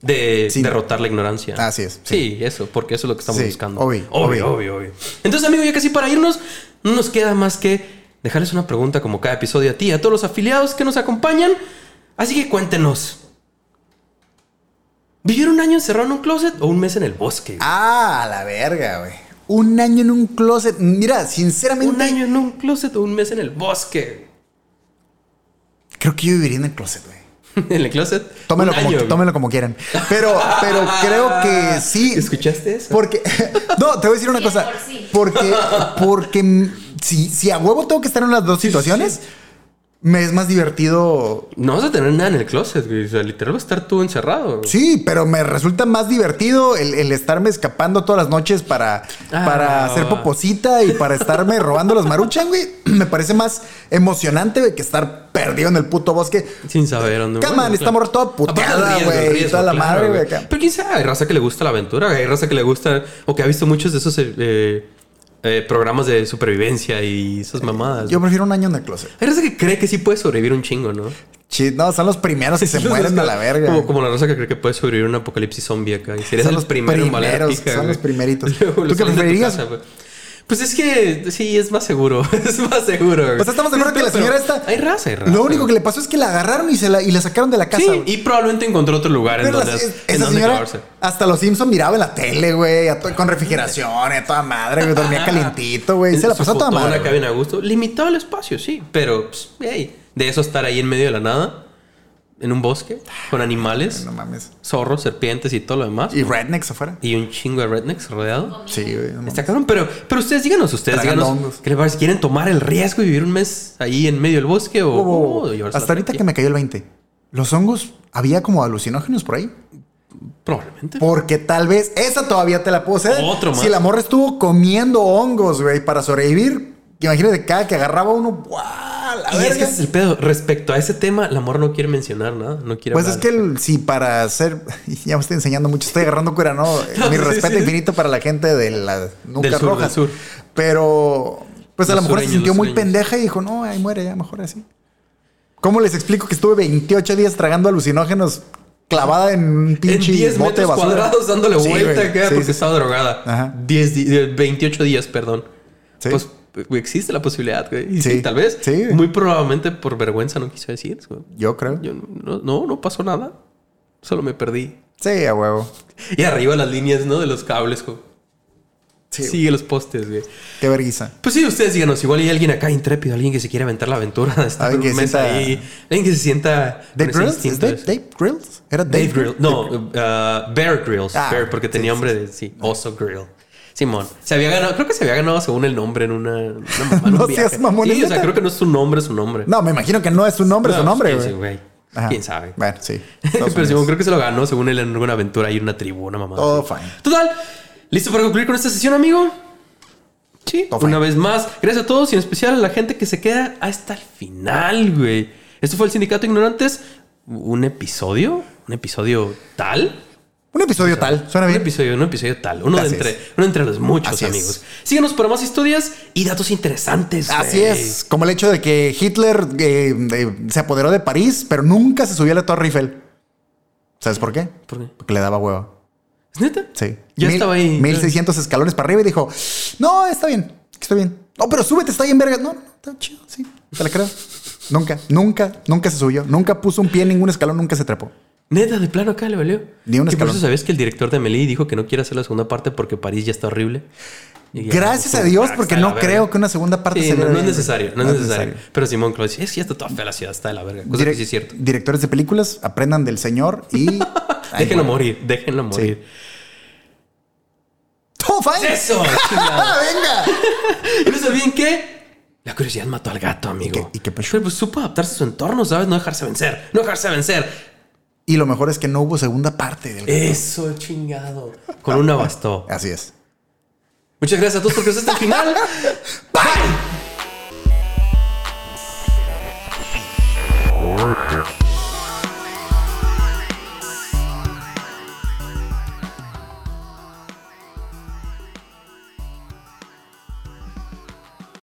de Sí. derrotar la ignorancia. Así es, Sí. eso, porque eso es lo que estamos Sí, buscando. obvio, obvio, obvio. obvio, obvio. Entonces, amigo, ya casi para irnos, no nos queda más que dejarles una pregunta como cada episodio a ti, y a todos los afiliados que nos acompañan. Así que cuéntenos. ¿Vivir un año encerrado en un closet o un mes en el bosque? Ah, la verga, güey. Un año en un closet. Mira, sinceramente. ¿Un año en un closet o un mes en el bosque? Creo que yo viviría en el closet, güey. <laughs> ¿En el closet? Tómenlo como, año, güey. tómenlo como quieran. Pero, pero creo que sí. <laughs> ¿Escuchaste eso? Porque. <laughs> No, te voy a decir una cosa. Porque. Porque si, si a huevo tengo que estar en las dos situaciones, me es más divertido. No vas a tener nada en el closet, güey. O sea, literal a estar tú encerrado. güey. Sí, pero me resulta más divertido el, el estarme escapando todas las noches para, Ah. para hacer poposita y para estarme robando los maruchan, güey. <clears throat> Me parece más emocionante güey, que estar perdido en el puto bosque. Sin saber dónde. Come bueno, on, esta morra toda puteada, güey, toda la claro, madre, güey. Pero quién sabe, hay raza que le gusta la aventura, hay raza que le gusta o que ha visto muchos de esos eh, eh, eh, programas de supervivencia y esas mamadas. Yo prefiero un año en el closet. Hay raza que cree que sí puede sobrevivir un chingo, ¿no? No, son los primeros que se <laughs> mueren a la verga. Como, como la raza que cree que puede sobrevivir un apocalipsis zombie acá. Y el los primero en valer primeros, son güey. los primeritos. <laughs> Luego ¿Tú qué preferirías? casa. Pues es que sí, es más seguro. <laughs> es más seguro. güey. O sea, estamos de acuerdo que la señora esta. Hay raza, hay raza. Lo único que le pasó es que la agarraron y se la, y la sacaron de la casa. Sí, güey. y probablemente encontró otro lugar en Pero donde, en esa donde señora clavarse. hasta los Simpsons miraba en la tele, güey, a to- con refrigeración, a toda madre, güey, dormía <laughs> calientito, güey, se la pasó a toda madre. güey. bien a gusto. Limitado el espacio, sí. Pero, pues, hey, de eso estar ahí en medio de la nada, en un bosque, con animales, No mames. zorros, serpientes y todo lo demás. Y rednecks afuera. Y un chingo de rednecks rodeado. Sí, güey. no. Está cabrón, pero, pero ustedes díganos, ustedes Tragando díganos hongos. qué les parece. ¿Quieren tomar el riesgo y vivir un mes ahí en medio del bosque o, Wow, wow, wow. o llevarse Hasta ahorita que me cayó el 20. Los hongos, había como alucinógenos por ahí. Probablemente. Porque tal vez esa todavía te la puedo hacer. Otro más. Si la morra estuvo comiendo hongos, güey, para sobrevivir, imagínate cada que agarraba uno, ¡guau! La y es que ese es el pedo. Respecto a ese tema, la morra no quiere mencionar nada. No quiere Pues es que el- si para hacer, <laughs> ya me estoy enseñando mucho, estoy agarrando cura, <laughs> ¿no? Mi sí, respeto sí. infinito para la gente de las nucas Del sur, rojas. del sur. Pero, pues a lo mejor se sintió muy sureños. pendeja y dijo, no, ahí muere ya, mejor así. ¿Cómo les explico que estuve 28 días tragando alucinógenos clavada en un En pinche 10 bote de metros basura? cuadrados dándole Sí, vuelta acá Sí, porque sí. estaba drogada. Ajá. 10 di- eh, 28 días, perdón. Sí. Pues existe la posibilidad, güey. Y Sí. sí, tal vez. Sí. Muy probablemente por vergüenza no quiso decir. güey. Yo creo. Yo no, no, no pasó nada. Solo me perdí. Sí, a huevo. <laughs> Y arriba las líneas, ¿no? De los cables, güey. Sí. Sigue los postes, güey. Qué vergüenza. Pues sí, ustedes díganos. Igual hay alguien acá intrépido, alguien que se quiere aventar la aventura de estar Alguien que sienta- ahí. Alguien que se sienta... ¿Dave Grills? ¿Es instinto Dave, Grills? ¿Era Dave, Dave Grill. No, uh, Bear Grylls. Ah, Bear, porque tenía sí, nombre de... Sí, Oso Grill. Simón. Se había ganado... Creo que se había ganado según el nombre en una... una mamá, <laughs> un No viaje. seas mamón, Sí, ¿es o sea, creo que no es su nombre, es su nombre. No, me imagino que no es su nombre, es su No, nombre, güey. quién sabe, Ajá. ¿Quién sabe? Bueno, sí. <laughs> Pero Simón creo que se lo ganó según él en alguna aventura y una tribuna, mamá. Todo fine. Total. ¿Listo para concluir con esta sesión, amigo? Sí. Todo Una fine. vez más, gracias a todos y en especial a la gente que se queda hasta el final, güey. Esto fue el Sindicato de Ignorantes. Un episodio, un episodio tal. Un episodio tal, suena Un bien. episodio, un episodio tal. Uno, de entre, uno entre los muchos Así es. amigos. Síganos para más historias y datos interesantes. Así es, como el hecho de que Hitler eh, eh, se apoderó de París, pero nunca se subió a la Torre Eiffel. ¿Sabes por qué? ¿Por qué? Porque le daba hueva. ¿Es neta? Sí. Ya Mil- estaba ahí. 1600 escalones para arriba y dijo, no, está bien, está bien. No, pero súbete, está bien verga. No, no, está chido, sí, te la creo. nunca, nunca, nunca se subió. Nunca puso un pie en ningún escalón, nunca se trepó. Neta, de plano acá le valió. Ni un Que por escalón. eso sabías que el director de Amelie dijo que no quiere hacer la segunda parte porque París ya está horrible. Y Gracias a como, Dios, ah, porque no creo que una segunda parte Sí, sería no, no es necesario, no, es necesario. Pero Simón dice, es que ya está toda fea la ciudad, está de la verga. Cosa Direc- que sí es cierto. Directores de películas, aprendan del señor y. <laughs> Ay, Déjenlo bueno. morir, déjenlo morir. ¡Todo fine! ¡Eso! <laughs> ¡Ah, venga! <laughs> y no olviden que la curiosidad mató al gato, amigo. ¿Y qué- y qué pasó? Pero pues supo adaptarse a su entorno, ¿sabes? No dejarse vencer, no dejarse vencer. Y lo mejor es que no hubo segunda parte del Eso, chingado. Con una bastó. Así es. Muchas gracias a todos por hasta el final. <laughs> Bye.